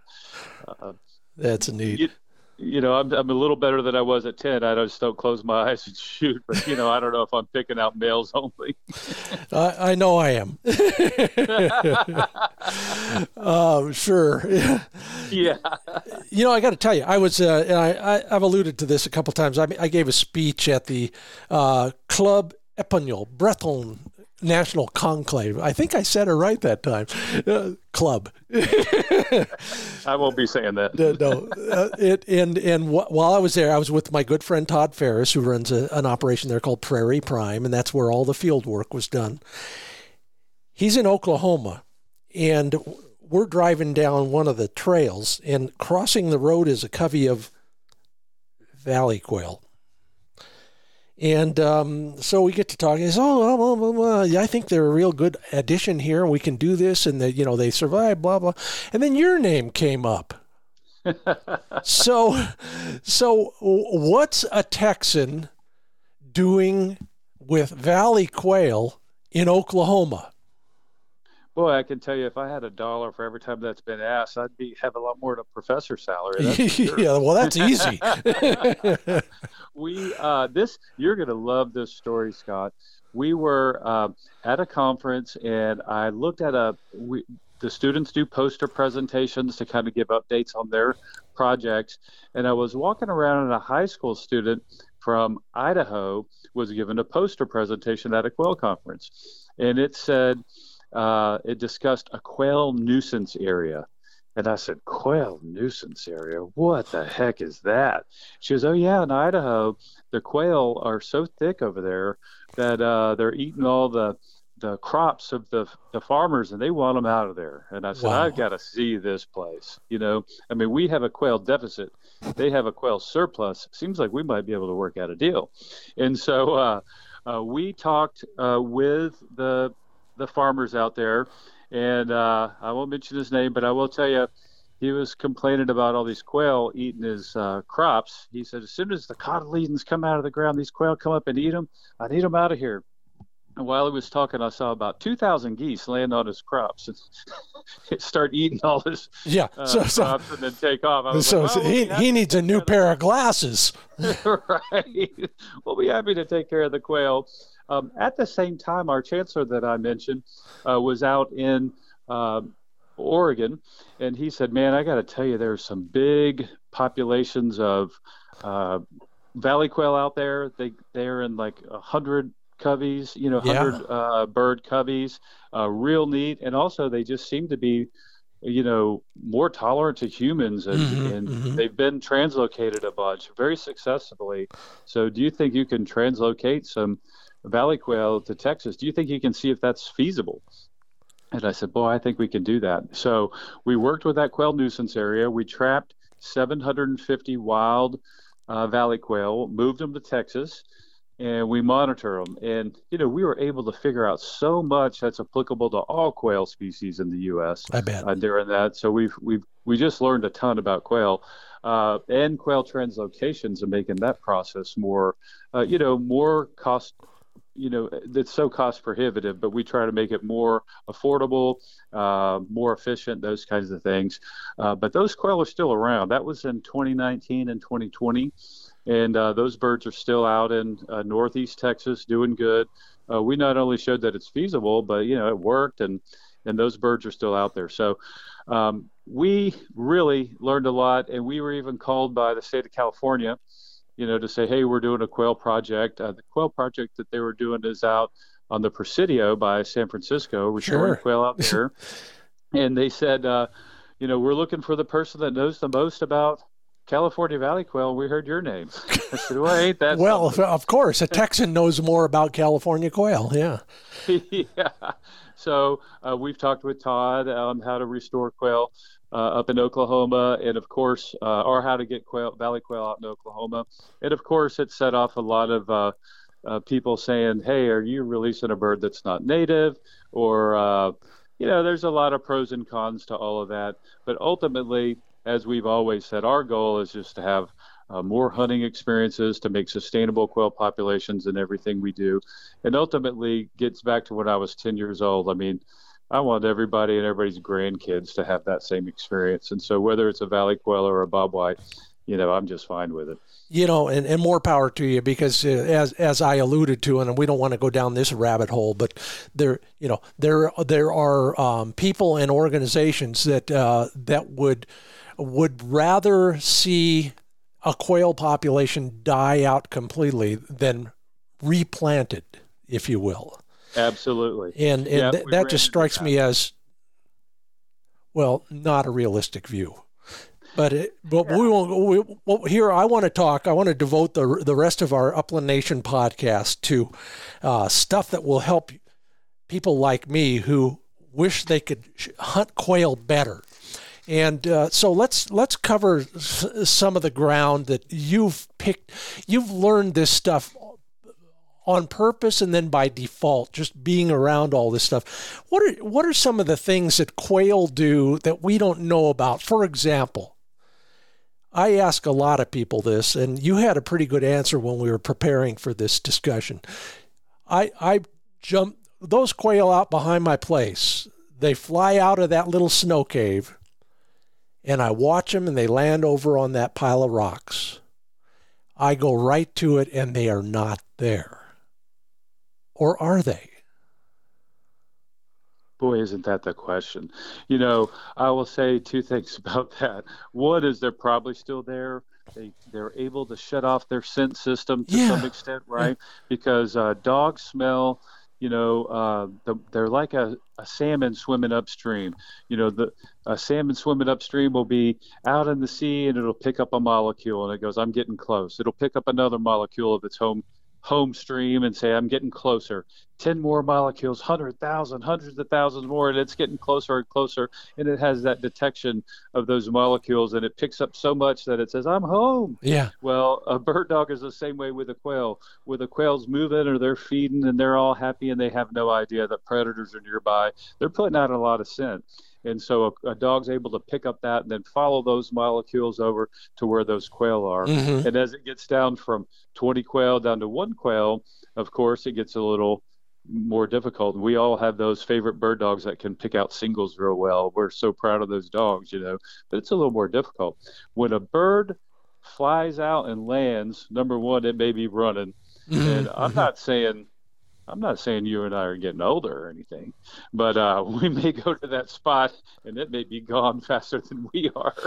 Uh, that's neat. You, you know, I'm, I'm a little better than I was at 10. I just don't close my eyes and shoot. But, you know, I don't know if I'm picking out males only. I, I know I am. uh, sure. yeah. You know, I got to tell you, I was, uh, I, I, have alluded to this a couple times. I, I gave a speech at the uh, Club Espagnol, Breton National Conclave. I think I said it right that time. Uh, club. I won't be saying that. no, uh, it and and wh- while I was there, I was with my good friend Todd Ferris, who runs a, an operation there called Prairie Prime, and that's where all the field work was done. He's in Oklahoma, and we're driving down one of the trails, and crossing the road is a covey of valley quail. And um, so we get to talk. He says, "Oh, well, well, well, I think they're a real good addition here. We can do this, and that you know they survive." Blah blah. And then your name came up. so, so what's a Texan doing with valley quail in Oklahoma? Boy, I can tell you, if I had a dollar for every time that's been asked, I'd be have a lot more than a professor salary. Sure. yeah, well, that's easy. we uh, this you're going to love this story, Scott. We were uh, at a conference, and I looked at a. We, the students do poster presentations to kind of give updates on their projects, and I was walking around, and a high school student from Idaho was given a poster presentation at a quail conference, and it said uh, it discussed a quail nuisance area. And I said, Quail nuisance area? What the heck is that? She goes, Oh, yeah, in Idaho, the quail are so thick over there that uh, they're eating all the the crops of the the farmers and they want them out of there. And I said, wow. I've got to see this place. You know, I mean, we have a quail deficit. They have a quail surplus. Seems like we might be able to work out a deal. And so uh, uh, we talked uh, with the the farmers out there, and uh, I won't mention his name, but I will tell you, he was complaining about all these quail eating his uh, crops. He said, as soon as the cotyledons come out of the ground, these quail come up and eat them. I need them out of here. And while he was talking, I saw about 2,000 geese land on his crops and start eating all his yeah, uh, so, so, crops and then take off. so, like, well, he, he needs a new pair of glasses. right. We'll be happy to take care of the quail. Um, at the same time, our chancellor that I mentioned uh, was out in uh, Oregon, and he said, "Man, I got to tell you, there's some big populations of uh, valley quail out there. They they're in like a hundred coveys, you know, hundred yeah. Uh, bird coveys. Uh, real neat, and also they just seem to be." you know more tolerant to humans and, mm-hmm, and mm-hmm. they've been translocated a bunch very successfully so do you think you can translocate some valley quail to Texas. Do you think you can see if that's feasible? And I said, Boy, I think we can do that. So we worked with that quail nuisance area. We trapped 750 wild uh, valley quail, moved them to Texas, and we monitor them. And, you know, we were able to figure out so much that's applicable to all quail species in the U.S. I bet. Uh, during that. So we've, we've, we just learned a ton about quail. Uh, and quail translocations and making that process more, uh, you know, more cost you know it's so cost prohibitive but we try to make it more affordable uh, more efficient those kinds of things. Uh, but those quail are still around. That was in 2019 and 2020 and uh, those birds are still out in uh, northeast texas doing good. Uh, we not only showed that it's feasible but you know it worked and and those birds are still out there. So um, we really learned a lot and we were even called by the state of california you know, to say, hey, we're doing a quail project. Uh, the quail project that they were doing is out on the Presidio by San Francisco, restoring sure. quail out there. and they said, uh, you know, we're looking for the person that knows the most about California Valley quail. We heard your name. I said, well, ain't that well? Something? Of course, a Texan knows more about California quail. Yeah. yeah. So uh, we've talked with Todd on how to restore quail up in Oklahoma, and of course, uh, or how to get quail, valley quail out in Oklahoma. And of course, it set off a lot of uh, uh, people saying, "Hey, are you releasing a bird that's not native?" Or uh, you know, there's a lot of pros and cons to all of that. But ultimately, as we've always said, our goal is just to have uh, more hunting experiences to make sustainable quail populations in everything we do. And ultimately gets back to when I was 10 years old. I mean, I want everybody and everybody's grandkids to have that same experience. And so whether it's a valley quail or a bobwhite, you know, I'm just fine with it. You know, and, and more power to you because uh, as as I alluded to, and we don't want to go down this rabbit hole, but there, you know, there there are um, people and organizations that uh, that would would rather see a quail population die out completely than replanted, if you will. Absolutely. And and yeah, th- that just strikes me as well, not a realistic view. But it, but yeah. we will we, well, here. I want to talk. I want to devote the the rest of our Upland Nation podcast to uh, stuff that will help people like me who wish they could hunt quail better. And uh, so let's let's cover some of the ground that you've picked. You've learned this stuff on purpose and then by default, just being around all this stuff. What are what are some of the things that quail do that we don't know about? For example, I ask a lot of people this, and you had a pretty good answer when we were preparing for this discussion. I I jump those quail out behind my place. They fly out of that little snow cave and I watch them and they land over on that pile of rocks. I go right to it and they are not there. Or are they? Boy, isn't that the question? You know, I will say two things about that. One is they're probably still there. They they're able to shut off their scent system to yeah. some extent, right? Because uh, dogs smell you know, uh, the, they're like a, a salmon swimming upstream. You know, the a salmon swimming upstream will be out in the sea and it'll pick up a molecule and it goes, I'm getting close. It'll pick up another molecule of its home home stream and say, I'm getting closer. 10 more molecules, 100,000, hundreds of thousands more, and it's getting closer and closer. And it has that detection of those molecules, and it picks up so much that it says, I'm home. Yeah. Well, a bird dog is the same way with a quail. With the quails moving or they're feeding and they're all happy and they have no idea that predators are nearby, they're putting out a lot of scent. And so a, a, dog's able to pick up that and then follow those molecules over to where those quail are. Mm-hmm. And as it gets down from 20 quail down to one quail, of course, it gets a little more difficult. We all have those favorite bird dogs that can pick out singles real well. We're so proud of those dogs, you know, but it's a little more difficult. When a bird flies out and lands, number one, it may be running. Mm-hmm. And I'm mm-hmm. not saying I'm not saying you and I are getting older or anything, but uh, we may go to that spot and it may be gone faster than we are.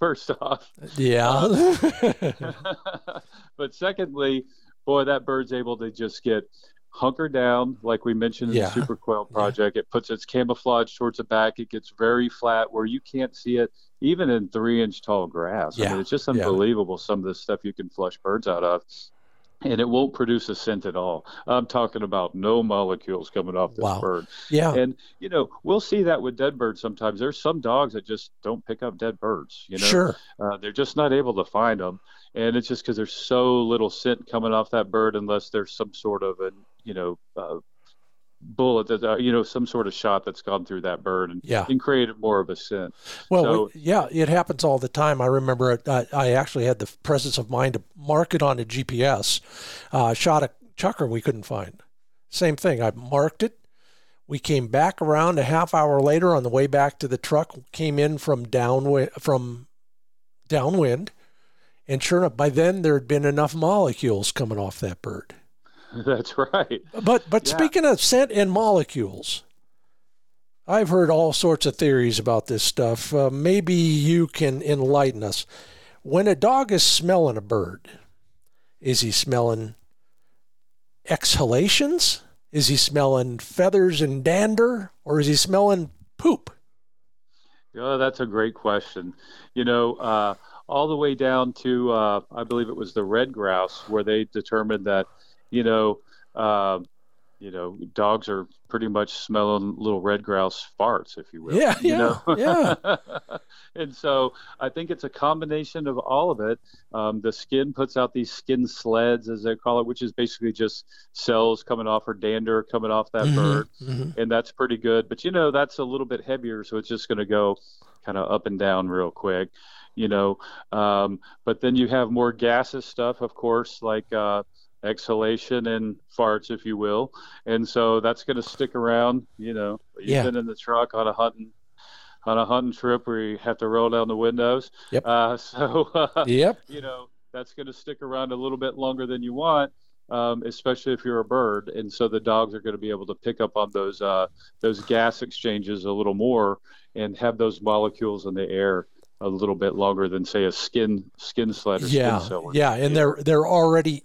First off, yeah. Uh, but secondly, boy, that bird's able to just get hunker down, like we mentioned in yeah. the Super Quail project. Yeah. It puts its camouflage towards the back. It gets very flat where you can't see it, even in three inch tall grass. Yeah. I mean, it's just unbelievable some of the stuff you can flush birds out of and it won't produce a scent at all. I'm talking about no molecules coming off this wow. bird. Yeah. And you know, we'll see that with dead birds sometimes. There's some dogs that just don't pick up dead birds. You know, sure. Uh, they're just not able to find them, and it's just because there's so little scent coming off that bird, unless there's some sort of a you know uh, bullet that uh, you know some sort of shot that's gone through that bird and, yeah. and created more of a scent. Well, so, yeah, it happens all the time. I remember it, I, I actually had the presence of mind to mark it on a GPS. Uh, shot a chukar we couldn't find. Same thing. I marked it. We came back around a half hour later on the way back to the truck. Came in from downwind from downwind, and sure enough, by then there had been enough molecules coming off that bird. That's right. But but yeah. speaking of scent and molecules, I've heard all sorts of theories about this stuff. Uh, maybe you can enlighten us. When a dog is smelling a bird, is he smelling exhalations? Is he smelling feathers and dander, or is he smelling poop? Yeah, that's a great question. You know, uh, all the way down to uh, I believe it was the red grouse, where they determined that you know, uh, you know, dogs are pretty much smelling little red grouse farts, if you will. Yeah, you yeah, know? yeah. and so I think it's a combination of all of it. Um, the skin puts out these skin sleds, as they call it, which is basically just cells coming off or dander coming off that Mhm, bird, mhm. and that's pretty good. But you know, that's a little bit heavier, so it's just going to go kind of up and down real quick. You know, um, but then you have more gaseous stuff, of course, like uh, exhalation and farts, if you will. And so that's going to stick around. You know, you've Yeah. been in the truck on a hunting on a hunting trip where you have to roll down the windows. Yep. Uh, so uh, Yep. you know that's going to stick around a little bit longer than you want. Um, especially if you're a bird, and so the dogs are going to be able to pick up on those uh, those gas exchanges a little more and have those molecules in the air a little bit longer than say a skin skin sled or Yeah, skin yeah, and they're they're already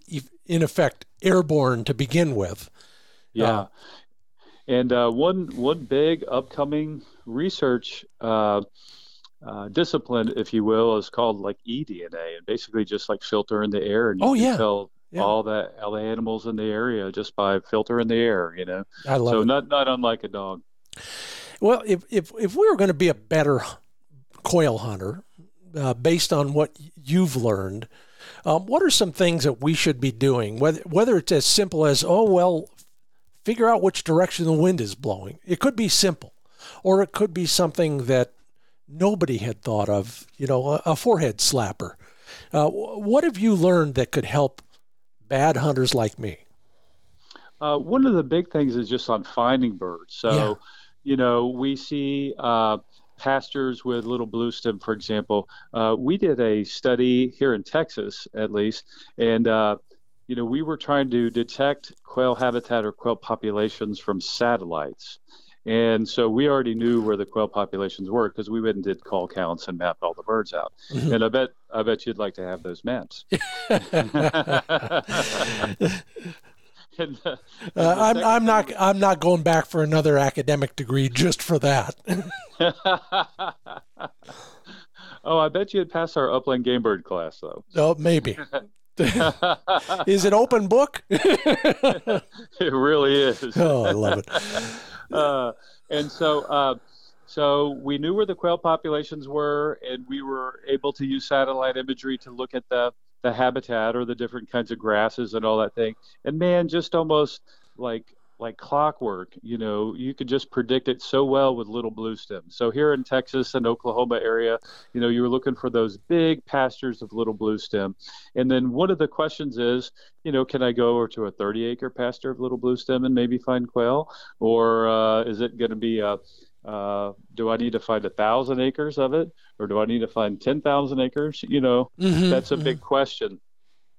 in effect airborne to begin with. Yeah. Uh, and uh, one one big upcoming research uh, uh, discipline, if you will, is called like eDNA, and basically just like filter in the air, and you Oh, can yeah. tell Yeah. all the all the animals in the area just by filtering the air. You know, I love so it. not not unlike a dog. Well, if if if we were going to be a better quail hunter, uh, based on what you've learned, um, what are some things that we should be doing? Whether whether it's as simple as oh well, figure out which direction the wind is blowing. It could be simple, or it could be something that nobody had thought of. You know, a, a forehead slapper. Uh, what have you learned that could help bad hunters like me? Uh, one of the big things is just on finding birds. So, Yeah. you know, we see uh, pastures with little blue stem, for example. Uh, we did a study here in Texas, at least, and uh, you know, we were trying to detect quail habitat or quail populations from satellites. And so we already knew where the quail populations were because we went and did call counts and mapped all the birds out. Mhm. And I bet I bet you'd like to have those maps. And, uh, Uh, I'm, I'm not I'm not going back for another academic degree just for that. oh, I bet you'd pass our upland game bird class though. oh, maybe. is it open book? It really is. oh, I love it. Uh, and so, uh, so we knew where the quail populations were, and we were able to use satellite imagery to look at the the habitat or the different kinds of grasses and all that thing. And man, just almost like like clockwork, you know, you could just predict it so well with little blue stem. So here in Texas and Oklahoma area, you know, you were looking for those big pastures of little blue stem. And then one of the questions is, you know, can I go over to a 30 acre pasture of little blue stem and maybe find quail? Or uh, is it going to be a, uh, do I need to find a thousand acres of it, or do I need to find ten thousand acres? You know, Mhm, that's a mhm. big question.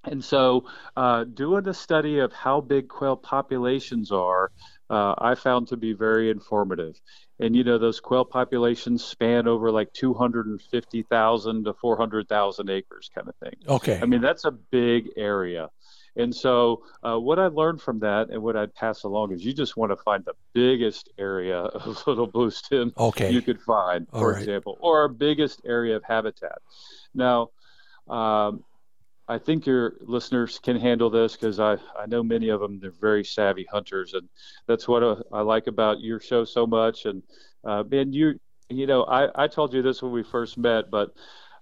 And so, uh, doing a study of how big quail populations are, uh, I found to be very informative. And you know, those quail populations span over like 250,000 to 400,000 acres, kind of thing. Okay. I mean, that's a big area. And so, uh, what I learned from that and what I'd pass along is you just want to find the biggest area of little blue stem Okay. you could find, All for right. example, or our biggest area of habitat. Now, um, I think your listeners can handle this because I, I know many of them, they're very savvy hunters. And that's what uh, I like about your show so much. And, uh, man, you, you know, I, I told you this when we first met, but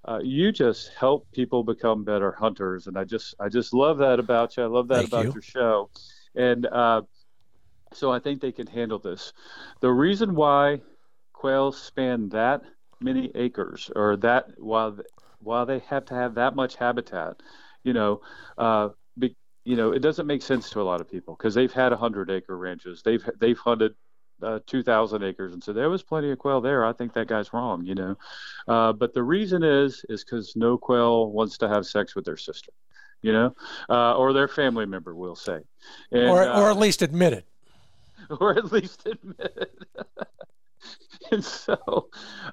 uh, you just help people become better hunters. And I just, I just love that about you. I love that Thank about you. your show. And, uh, so I think they can handle this. The reason why quails span that many acres, or that while while they have to have that much habitat, you know, uh, be, you know, it doesn't make sense to a lot of people because they've had hundred acre ranches, they've they've hunted uh, 2,000 acres, and so there was plenty of quail there. I think that guy's wrong, you know. Uh, but the reason is is because no quail wants to have sex with their sister, you know, uh, or their family member, we'll say, and, or, uh, or at least admit it. or at least admit it. and so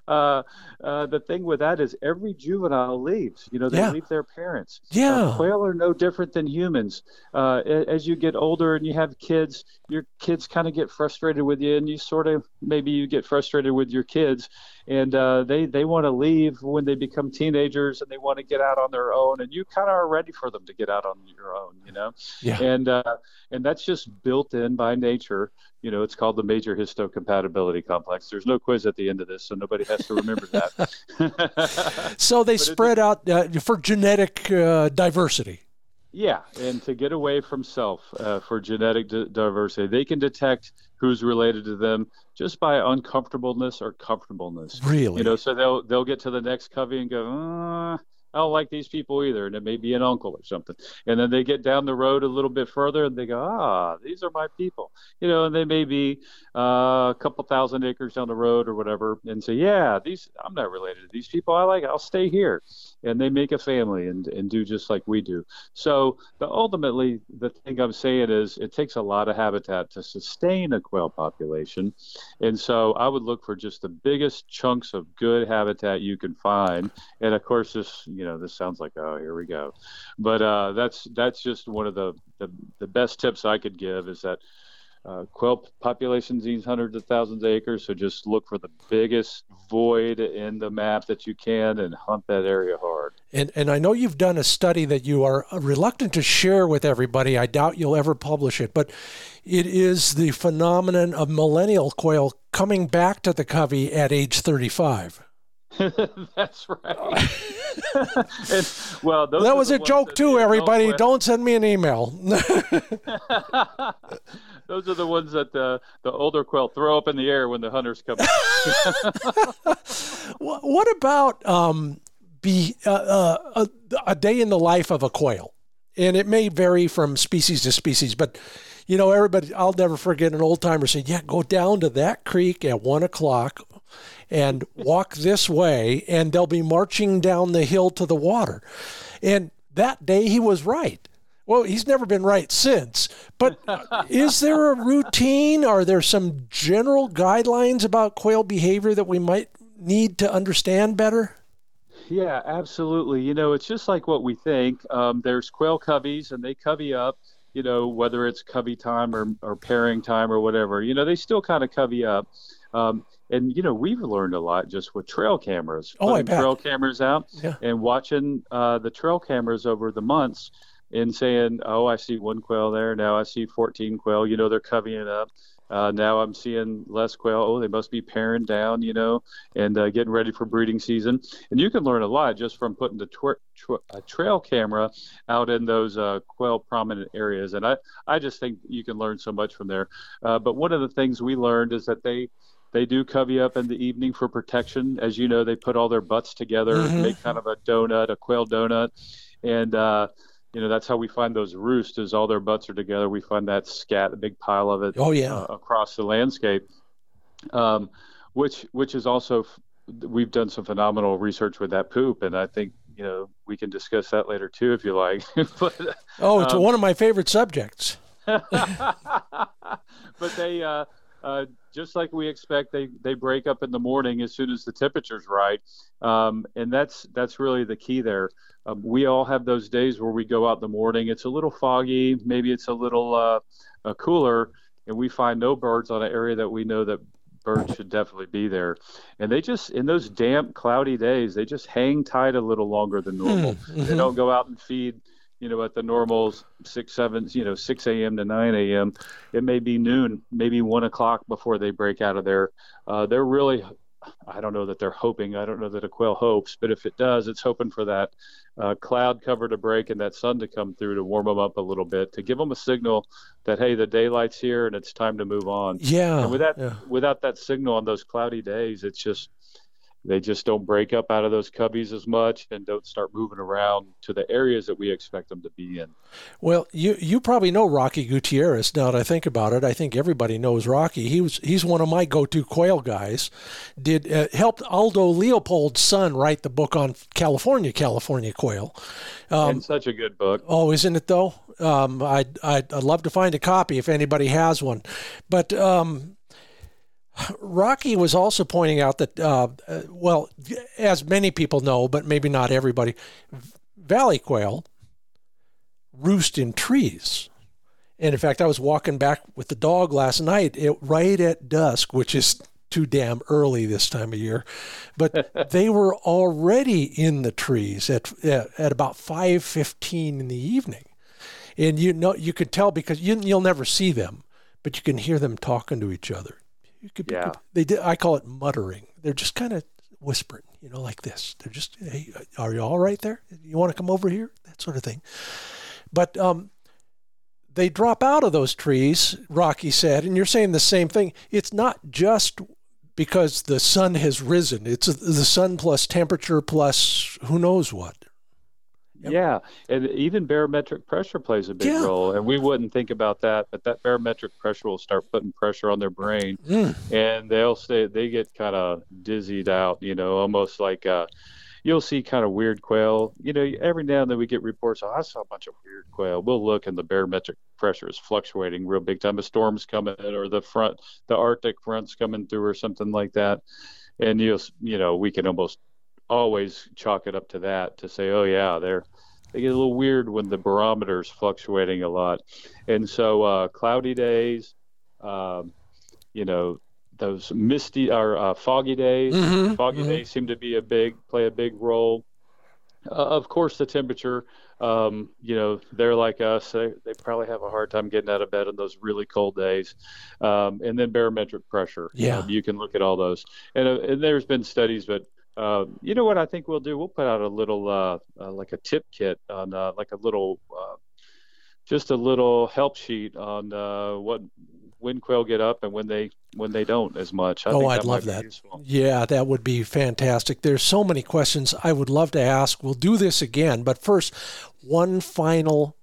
uh, uh, the thing with that is every juvenile leaves. You know, they Yeah. leave their parents. Yeah. Uh, quail are no different than humans. Uh, as you get older and you have kids, your kids kind of get frustrated with you, and you sort of maybe you get frustrated with your kids, and uh, they they want to leave when they become teenagers and they want to get out on their own, and you kind of are ready for them to get out on your own. You know Yeah. and uh, and that's just built in by nature. You know, it's called the major histocompatibility complex. There's no quiz at the end of this, so nobody has to remember that. So they spread out uh, for genetic uh, diversity. yeah, and to get away from self uh, for genetic di- diversity, they can detect who's related to them just by uncomfortableness or comfortableness. Really? You know, so they'll they'll get to the next covey and go, uh, I don't like these people either, and it may be an uncle or something. And then they get down the road a little bit further, and they go, ah, these are my people. You know, and they may be uh, a couple thousand acres down the road or whatever, and say, yeah, these I'm not related to these people. I like, I'll stay here, and they make a family and and do just like we do. So the ultimately the thing I'm saying is it takes a lot of habitat to sustain a quail population. And so I would look for just the biggest chunks of good habitat you can find. And of course, this you know this sounds like oh here we go, but uh, that's that's just one of the, the the best tips I could give is that. Uh, quail populations needs hundreds of thousands of acres, so just look for the biggest void in the map that you can and hunt that area hard. And, and I know you've done a study that you are reluctant to share with everybody. I doubt you'll ever publish it, but it is the phenomenon of millennial quail coming back to the covey at age 35. That's right. and, well, that was a joke too, everybody. Don't send me an email. Those are the ones that the the older quail throw up in the air when the hunters come. Wha- what about um, be uh, uh, a, a day in the life of a quail? And it may vary from species to species, but you know, everybody. I'll never forget an old timer saying, "Yeah, go down to that creek at one o'clock." And walk this way, and they'll be marching down the hill to the water. And that day he was right. Well, he's never been right since. But is there a routine? Are there some general guidelines about quail behavior that we might need to understand better? yeah, absolutely. You know, it's just like what we think. Um, there's quail coveys, and they covey up. You know, whether it's covey time or or pairing time or whatever. You know, they still kind of covey up. Um, and you know, we've learned a lot just with trail cameras. Oh, I putting bet. trail cameras out Yeah. and watching uh, the trail cameras over the months and saying, "Oh, I see one quail there. Now I see 14 quail. You know, they're coveying up. Uh, now I'm seeing less quail. Oh, they must be paring down. You know, and uh, getting ready for breeding season. And you can learn a lot just from putting the twer- a trail camera out in those uh, quail prominent areas. And I, I just think you can learn so much from there. Uh, but one of the things we learned is that they they do covey up in the evening for protection. As you know, they put all their butts together, Mhm. make kind of a donut, a quail donut, and uh, you know that's how we find those roosts. Is all their butts are together. We find that scat, a big pile of it Oh, yeah. uh, across the landscape, um, which which is also f- we've done some phenomenal research with that poop, and I think you know we can discuss that later too if you like. but Oh, it's Um, one of my favorite subjects. but they uh, uh, just like we expect they they break up in the morning as soon as the temperature's right. Um, and that's that's really the key there. Um, we all have those days where we go out in the morning. It's a little foggy. Maybe it's a little uh, uh, cooler. And we find no birds on an area that we know that birds should definitely be there. And they just in those damp cloudy days they just hang tight a little longer than normal. Hmm, they mhm. don't go out and feed you know at the normal six seven you know six a.m to nine a.m it may be noon maybe one o'clock before they break out of there uh, they're really i don't know that they're hoping i don't know that a quail hopes but if it does it's hoping for that uh, cloud cover to break and that sun to come through to warm them up a little bit to give them a signal that hey the daylight's here and it's time to move on Yeah. and without yeah. without that signal on those cloudy days, it's just they just don't break up out of those cubbies as much and don't start moving around to the areas that we expect them to be in. Well, you you probably know Rocky Gutierrez. Now that I think about it, I think everybody knows Rocky. He was he's one of my go-to quail guys. Did uh, helped Aldo Leopold's son write the book on California California quail. Um, and such a good book. Oh, isn't it though? Um, I'd, I'd I'd love to find a copy if anybody has one. But um, Rocky was also pointing out that, uh, well, as many people know, but maybe not everybody, valley quail roost in trees. And in fact, I was walking back with the dog last night, it, right at dusk, which is too damn early this time of year, but they were already in the trees at at about five fifteen in the evening, and you know you could tell because you you'll never see them, but you can hear them talking to each other. Could, yeah. they did. I call it muttering. They're just kind of whispering, you know, like this. They're just, hey, are you all right there? You want to come over here? That sort of thing. But um, they drop out of those trees, Rocky said, and you're saying the same thing. It's not just because the sun has risen. It's the sun plus temperature plus who knows what. Yep. Yeah, and even barometric pressure plays a big yeah. role, and we wouldn't think about that, but that barometric pressure will start putting pressure on their brain, mm. and they'll say they get kind of dizzied out, you know, almost like uh, you'll see kind of weird quail. You know, every now and then we get reports. Oh, I saw a bunch of weird quail. We'll look, and the barometric pressure is fluctuating real big time. A storm's coming, or the front, the Arctic front's coming through, or something like that. And you'll, you know, we can almost always chalk it up to that to say, oh yeah, they're they get a little weird when the barometer is fluctuating a lot. And so uh, cloudy days, um, you know, those misty or uh, foggy days. Mm-hmm, foggy mm-hmm. days seem to be a big play a big role. Uh, of course, the temperature. Um, you know, they're like us. They, they probably have a hard time getting out of bed on those really cold days. Um, and then barometric pressure. Yeah, um, you can look at all those. And, uh, and there's been studies, but uh, you know what I think we'll do? We'll put out a little uh, uh, like a tip kit on like a little just a little help sheet on what when quail get up and when they when they don't as much. I oh, I'd love that. Yeah, that would be fantastic. There's so many questions I would love to ask. We'll do this again, but first, one final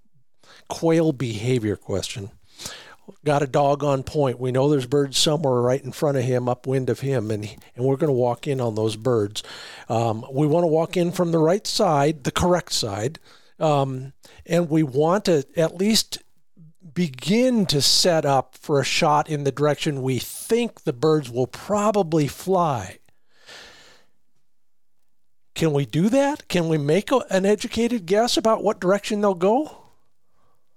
quail behavior question. Got a dog on point. We know there's birds somewhere right in front of him, upwind of him, and and we're going to walk in on those birds. Um, we want to walk in from the right side, the correct side, um, and we want to at least begin to set up for a shot in the direction we think the birds will probably fly. Can we do that? Can we make a, an educated guess about what direction they'll go?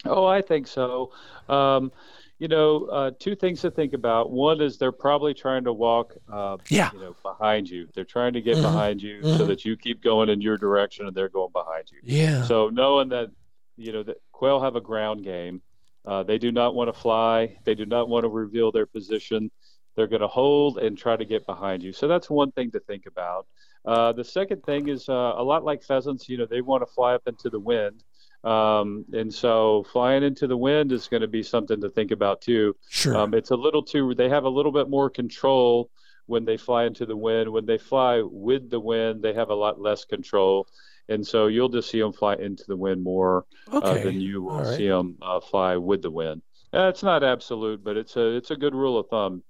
Oh, I think so. Um, you know, uh, two things to think about. One is they're probably trying to walk, uh, yeah. you know, behind you. They're trying to get mm-hmm. behind you mm-hmm. so that you keep going in your direction and they're going behind you. Yeah. So knowing that, you know, that quail have a ground game, uh, they do not want to fly. They do not want to reveal their position. They're going to hold and try to get behind you. So that's one thing to think about. Uh, the second thing is uh, a lot like pheasants. You know, they want to fly up into the wind. Um, and so flying into the wind is going to be something to think about too. Sure. Um, it's a little too, they have a little bit more control when they fly into the wind. When they fly with the wind, they have a lot less control and so you'll just see them fly into the wind more uh, okay. uh, than you will right. see them uh, fly with the wind. Uh, it's not absolute, but it's a it's a good rule of thumb.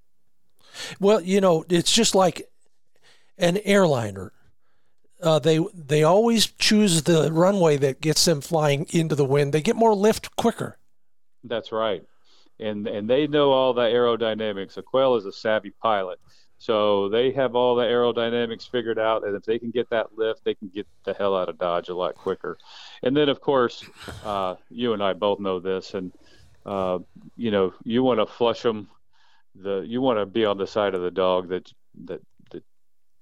Well, you know, it's just like an airliner. Uh, they they always choose the runway that gets them flying into the wind. They get more lift quicker. That's right, and and they know all the aerodynamics. A quail is a savvy pilot, so they have all the aerodynamics figured out, and if they can get that lift, they can get the hell out of Dodge a lot quicker. And then, of course, uh, you and I both know this, and uh, you know, you want to flush them. The you want to be on the side of the dog that that that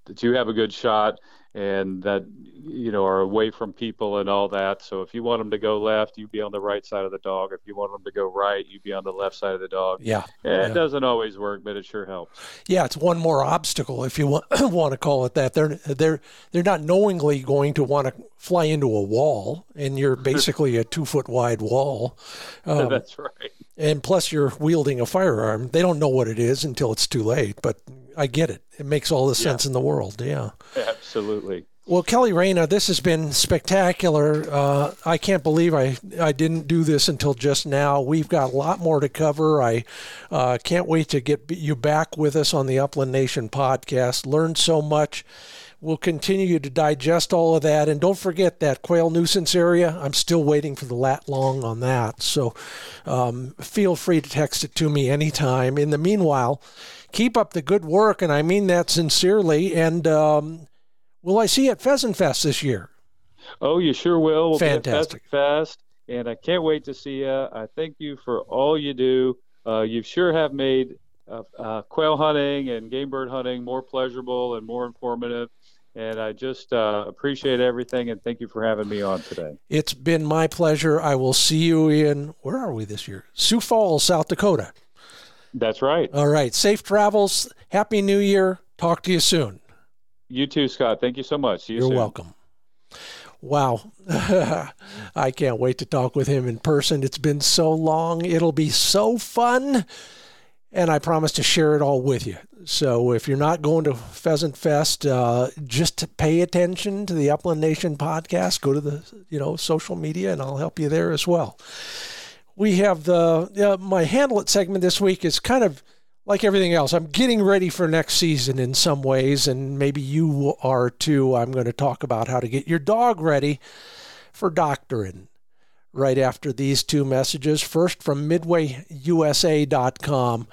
that you have a good shot and that you know are away from people and all that. So if you want them to go left, you be on the right side of the dog. If you want them to go right, you be on the left side of the dog. Yeah, yeah. it doesn't always work, but it sure helps. Yeah, it's one more obstacle if you want want to call it that. They're they're they're not knowingly going to want to fly into a wall, and you're basically a two foot wide wall. Um, That's right. And plus, you're wielding a firearm. They don't know what it is until it's too late. But I get it. It makes all the sense yeah. in the world. Yeah. Absolutely. Well, Kelly Reyna, this has been spectacular. Uh, I can't believe I, I didn't do this until just now. We've got a lot more to cover. I uh, can't wait to get you back with us on the Upland Nation podcast. Learned so much. We'll continue to digest all of that. And don't forget that quail nuisance area. I'm still waiting for the lat long on that. So um, feel free to text it to me anytime. In the meanwhile, keep up the good work. And I mean that sincerely. And, um, Will I see you at Pheasant Fest this year? Oh, you sure will. We'll Fantastic. Fest, and I can't wait to see you. I thank you for all you do. Uh, you sure have made uh, uh, quail hunting and game bird hunting more pleasurable and more informative. And I just uh, appreciate everything and thank you for having me on today. It's been my pleasure. I will see you in, where are we this year? Sioux Falls, South Dakota. That's right. All right. Safe travels. Happy New Year. Talk to you soon. You too, Scott. Thank you so much. See you You're soon. welcome. Wow. I can't wait to talk with him in person. It's been so long. It'll be so fun. And I promise to share it all with you. So if you're not going to Pheasant Fest, uh, just pay attention to the Upland Nation podcast. Go to the you know social media, and I'll help you there as well. We have the uh, my handle it segment this week is kind of like everything else, I'm getting ready for next season in some ways, and maybe you are too. I'm going to talk about how to get your dog ready for doctoring right after these two messages. First, from MidwayUSA.com.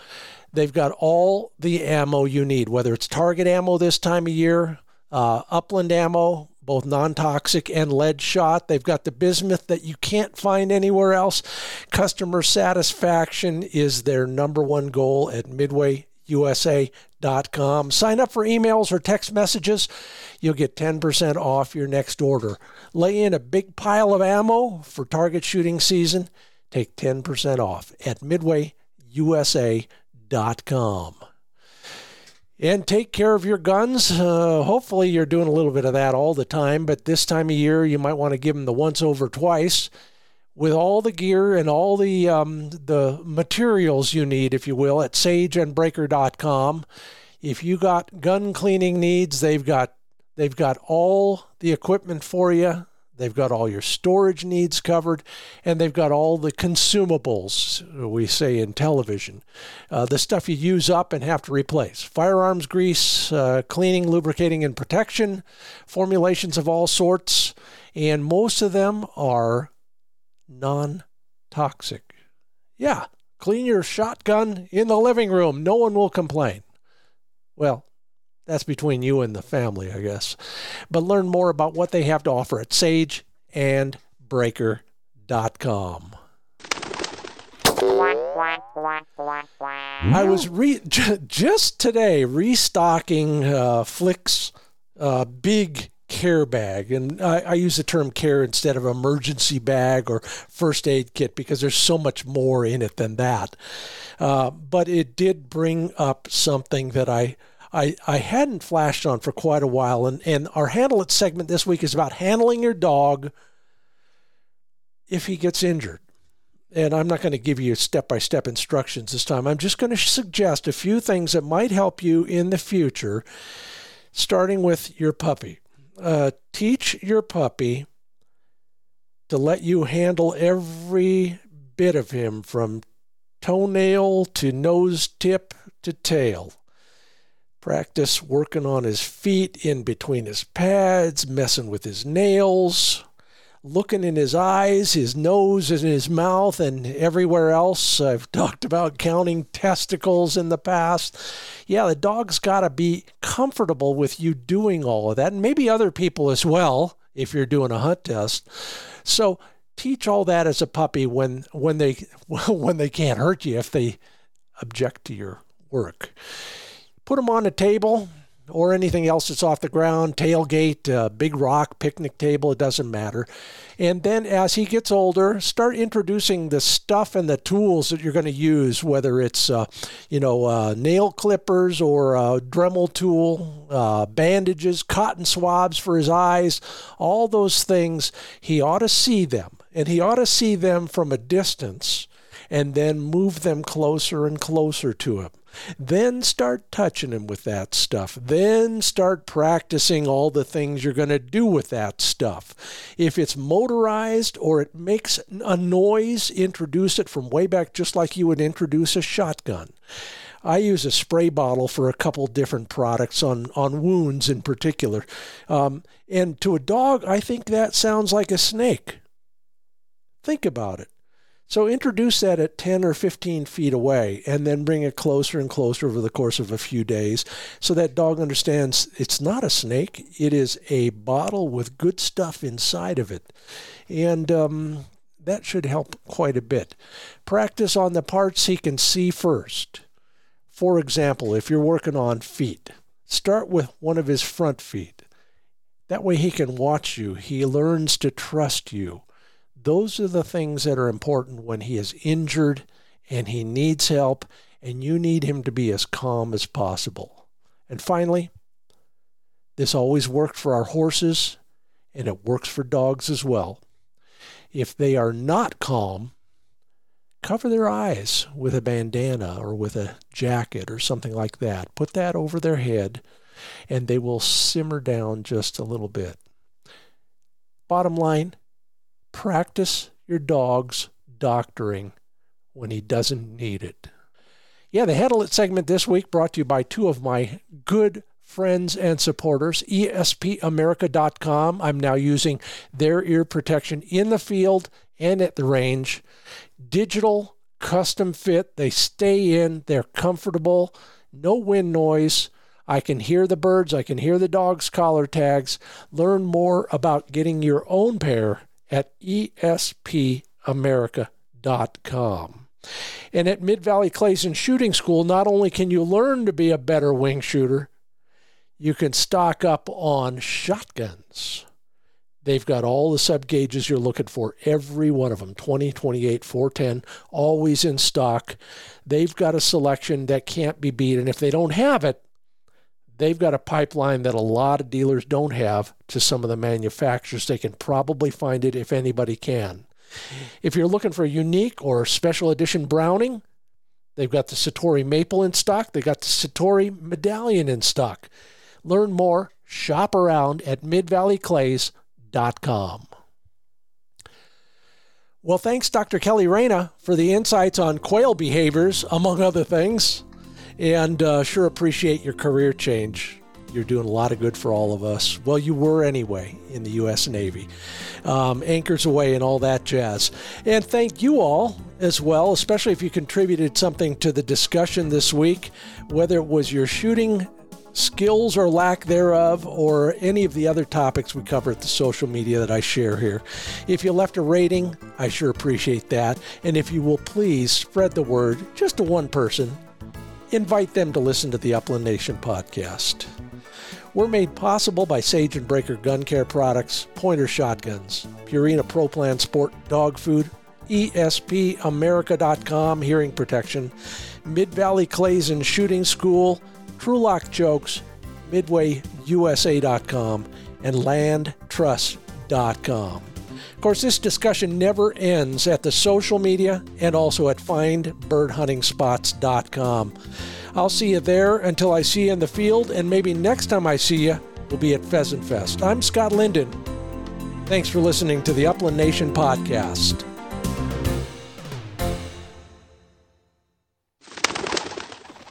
They've got all the ammo you need, whether it's target ammo this time of year, uh, upland ammo, both non toxic and lead shot. They've got the bismuth that you can't find anywhere else. Customer satisfaction is their number one goal at midwayusa.com. Sign up for emails or text messages. You'll get 10% off your next order. Lay in a big pile of ammo for target shooting season. Take 10% off at midwayusa.com and take care of your guns. Uh, hopefully, you're doing a little bit of that all the time, but this time of year, you might want to give them the once over twice with all the gear and all the um, the materials you need, if you will, at sageandbraker.com. If you got gun cleaning needs, they've got they've got all the equipment for you. They've got all your storage needs covered, and they've got all the consumables, we say in television, uh, the stuff you use up and have to replace. Firearms grease, uh, cleaning, lubricating, and protection, formulations of all sorts, and most of them are non toxic. Yeah, clean your shotgun in the living room. No one will complain. Well, that's between you and the family, I guess. But learn more about what they have to offer at sageandbraker.com. I was re- just today restocking uh, Flick's uh, big care bag. And I, I, use the term care instead of emergency bag or first aid kit because there's so much more in it than that. Uh, but it did bring up something that I I, I hadn't flashed on for quite a while. And, and our Handle It segment this week is about handling your dog if he gets injured. And I'm not going to give you step by step instructions this time. I'm just going to suggest a few things that might help you in the future, starting with your puppy. Uh, teach your puppy to let you handle every bit of him from toenail to nose tip to tail. Practice working on his feet in between his pads, messing with his nails, looking in his eyes, his nose, and his mouth, and everywhere else. I've talked about counting testicles in the past. Yeah, the dog's got to be comfortable with you doing all of that, and maybe other people as well if you're doing a hunt test. So teach all that as a puppy when when they when they can't hurt you if they object to your work put them on a table or anything else that's off the ground, tailgate, uh, big rock, picnic table, it doesn't matter. And then as he gets older, start introducing the stuff and the tools that you're going to use, whether it's, uh, you know, uh, nail clippers or a Dremel tool, uh, bandages, cotton swabs for his eyes, all those things. He ought to see them, and he ought to see them from a distance and then move them closer and closer to him Then start touching him with that stuff. Then start practicing all the things you're going to do with that stuff. If it's motorized or it makes a noise, introduce it from way back just like you would introduce a shotgun. I use a spray bottle for a couple different products on, on wounds in particular. Um, and to a dog, I think that sounds like a snake. Think about it. So introduce that at 10 or 15 feet away and then bring it closer and closer over the course of a few days so that dog understands it's not a snake, it is a bottle with good stuff inside of it. And um, that should help quite a bit. Practice on the parts he can see first. For example, if you're working on feet, start with one of his front feet. That way he can watch you, he learns to trust you. Those are the things that are important when he is injured and he needs help, and you need him to be as calm as possible. And finally, this always worked for our horses, and it works for dogs as well. If they are not calm, cover their eyes with a bandana or with a jacket or something like that. Put that over their head, and they will simmer down just a little bit. Bottom line, practice your dog's doctoring when he doesn't need it. Yeah, the Handle It segment this week brought to you by two of my good friends and supporters, ESPAmerica.com. I'm now using their ear protection in the field and at the range. Digital, custom fit, they stay in, they're comfortable, no wind noise. I can hear the birds, I can hear the dog's collar tags. Learn more about getting your own pair at espamerica.com. And at Mid Valley Clays and Shooting School, not only can you learn to be a better wing shooter, you can stock up on shotguns. They've got all the sub gauges you're looking for, every one of them 20, 28, 410, always in stock. They've got a selection that can't be beat. And if they don't have it, they've got a pipeline that a lot of dealers don't have to some of the manufacturers. They can probably find it if anybody can. If you're looking for a unique or special edition Browning, they've got the Citori Maple in stock. They've got the Citori Medallion in stock. Learn more, shop around at midvalleyclays.com. Well, thanks, Dr. Kelly Reyna, for the insights on quail behaviors, among other things and uh, sure appreciate your career change. You're doing a lot of good for all of us. Well, you were anyway in the U.S. Navy. Um, anchors aweigh and all that jazz. And thank you all as well, especially if you contributed something to the discussion this week, whether it was your shooting skills or lack thereof, or any of the other topics we cover at the social media that I share here. If you left a rating, I sure appreciate that. And if you will please spread the word just to one person invite them to listen to the Upland Nation podcast. We're made possible by Sage and Braker Gun Care products, Pointer Shotguns, Purina Pro Plan Sport Dog Food, ESPAmerica.com Hearing Protection, Mid Valley Clays and Shooting School, Trulock Chokes, MidwayUSA.com, and LandTrust.com. Of course, this discussion never ends at the social media and also at findbirdhuntingspots.com. I'll see you there until I see you in the field, and maybe next time I see you we'll be at Pheasant Fest. I'm Scott Linden. Thanks for listening to the Upland Nation podcast.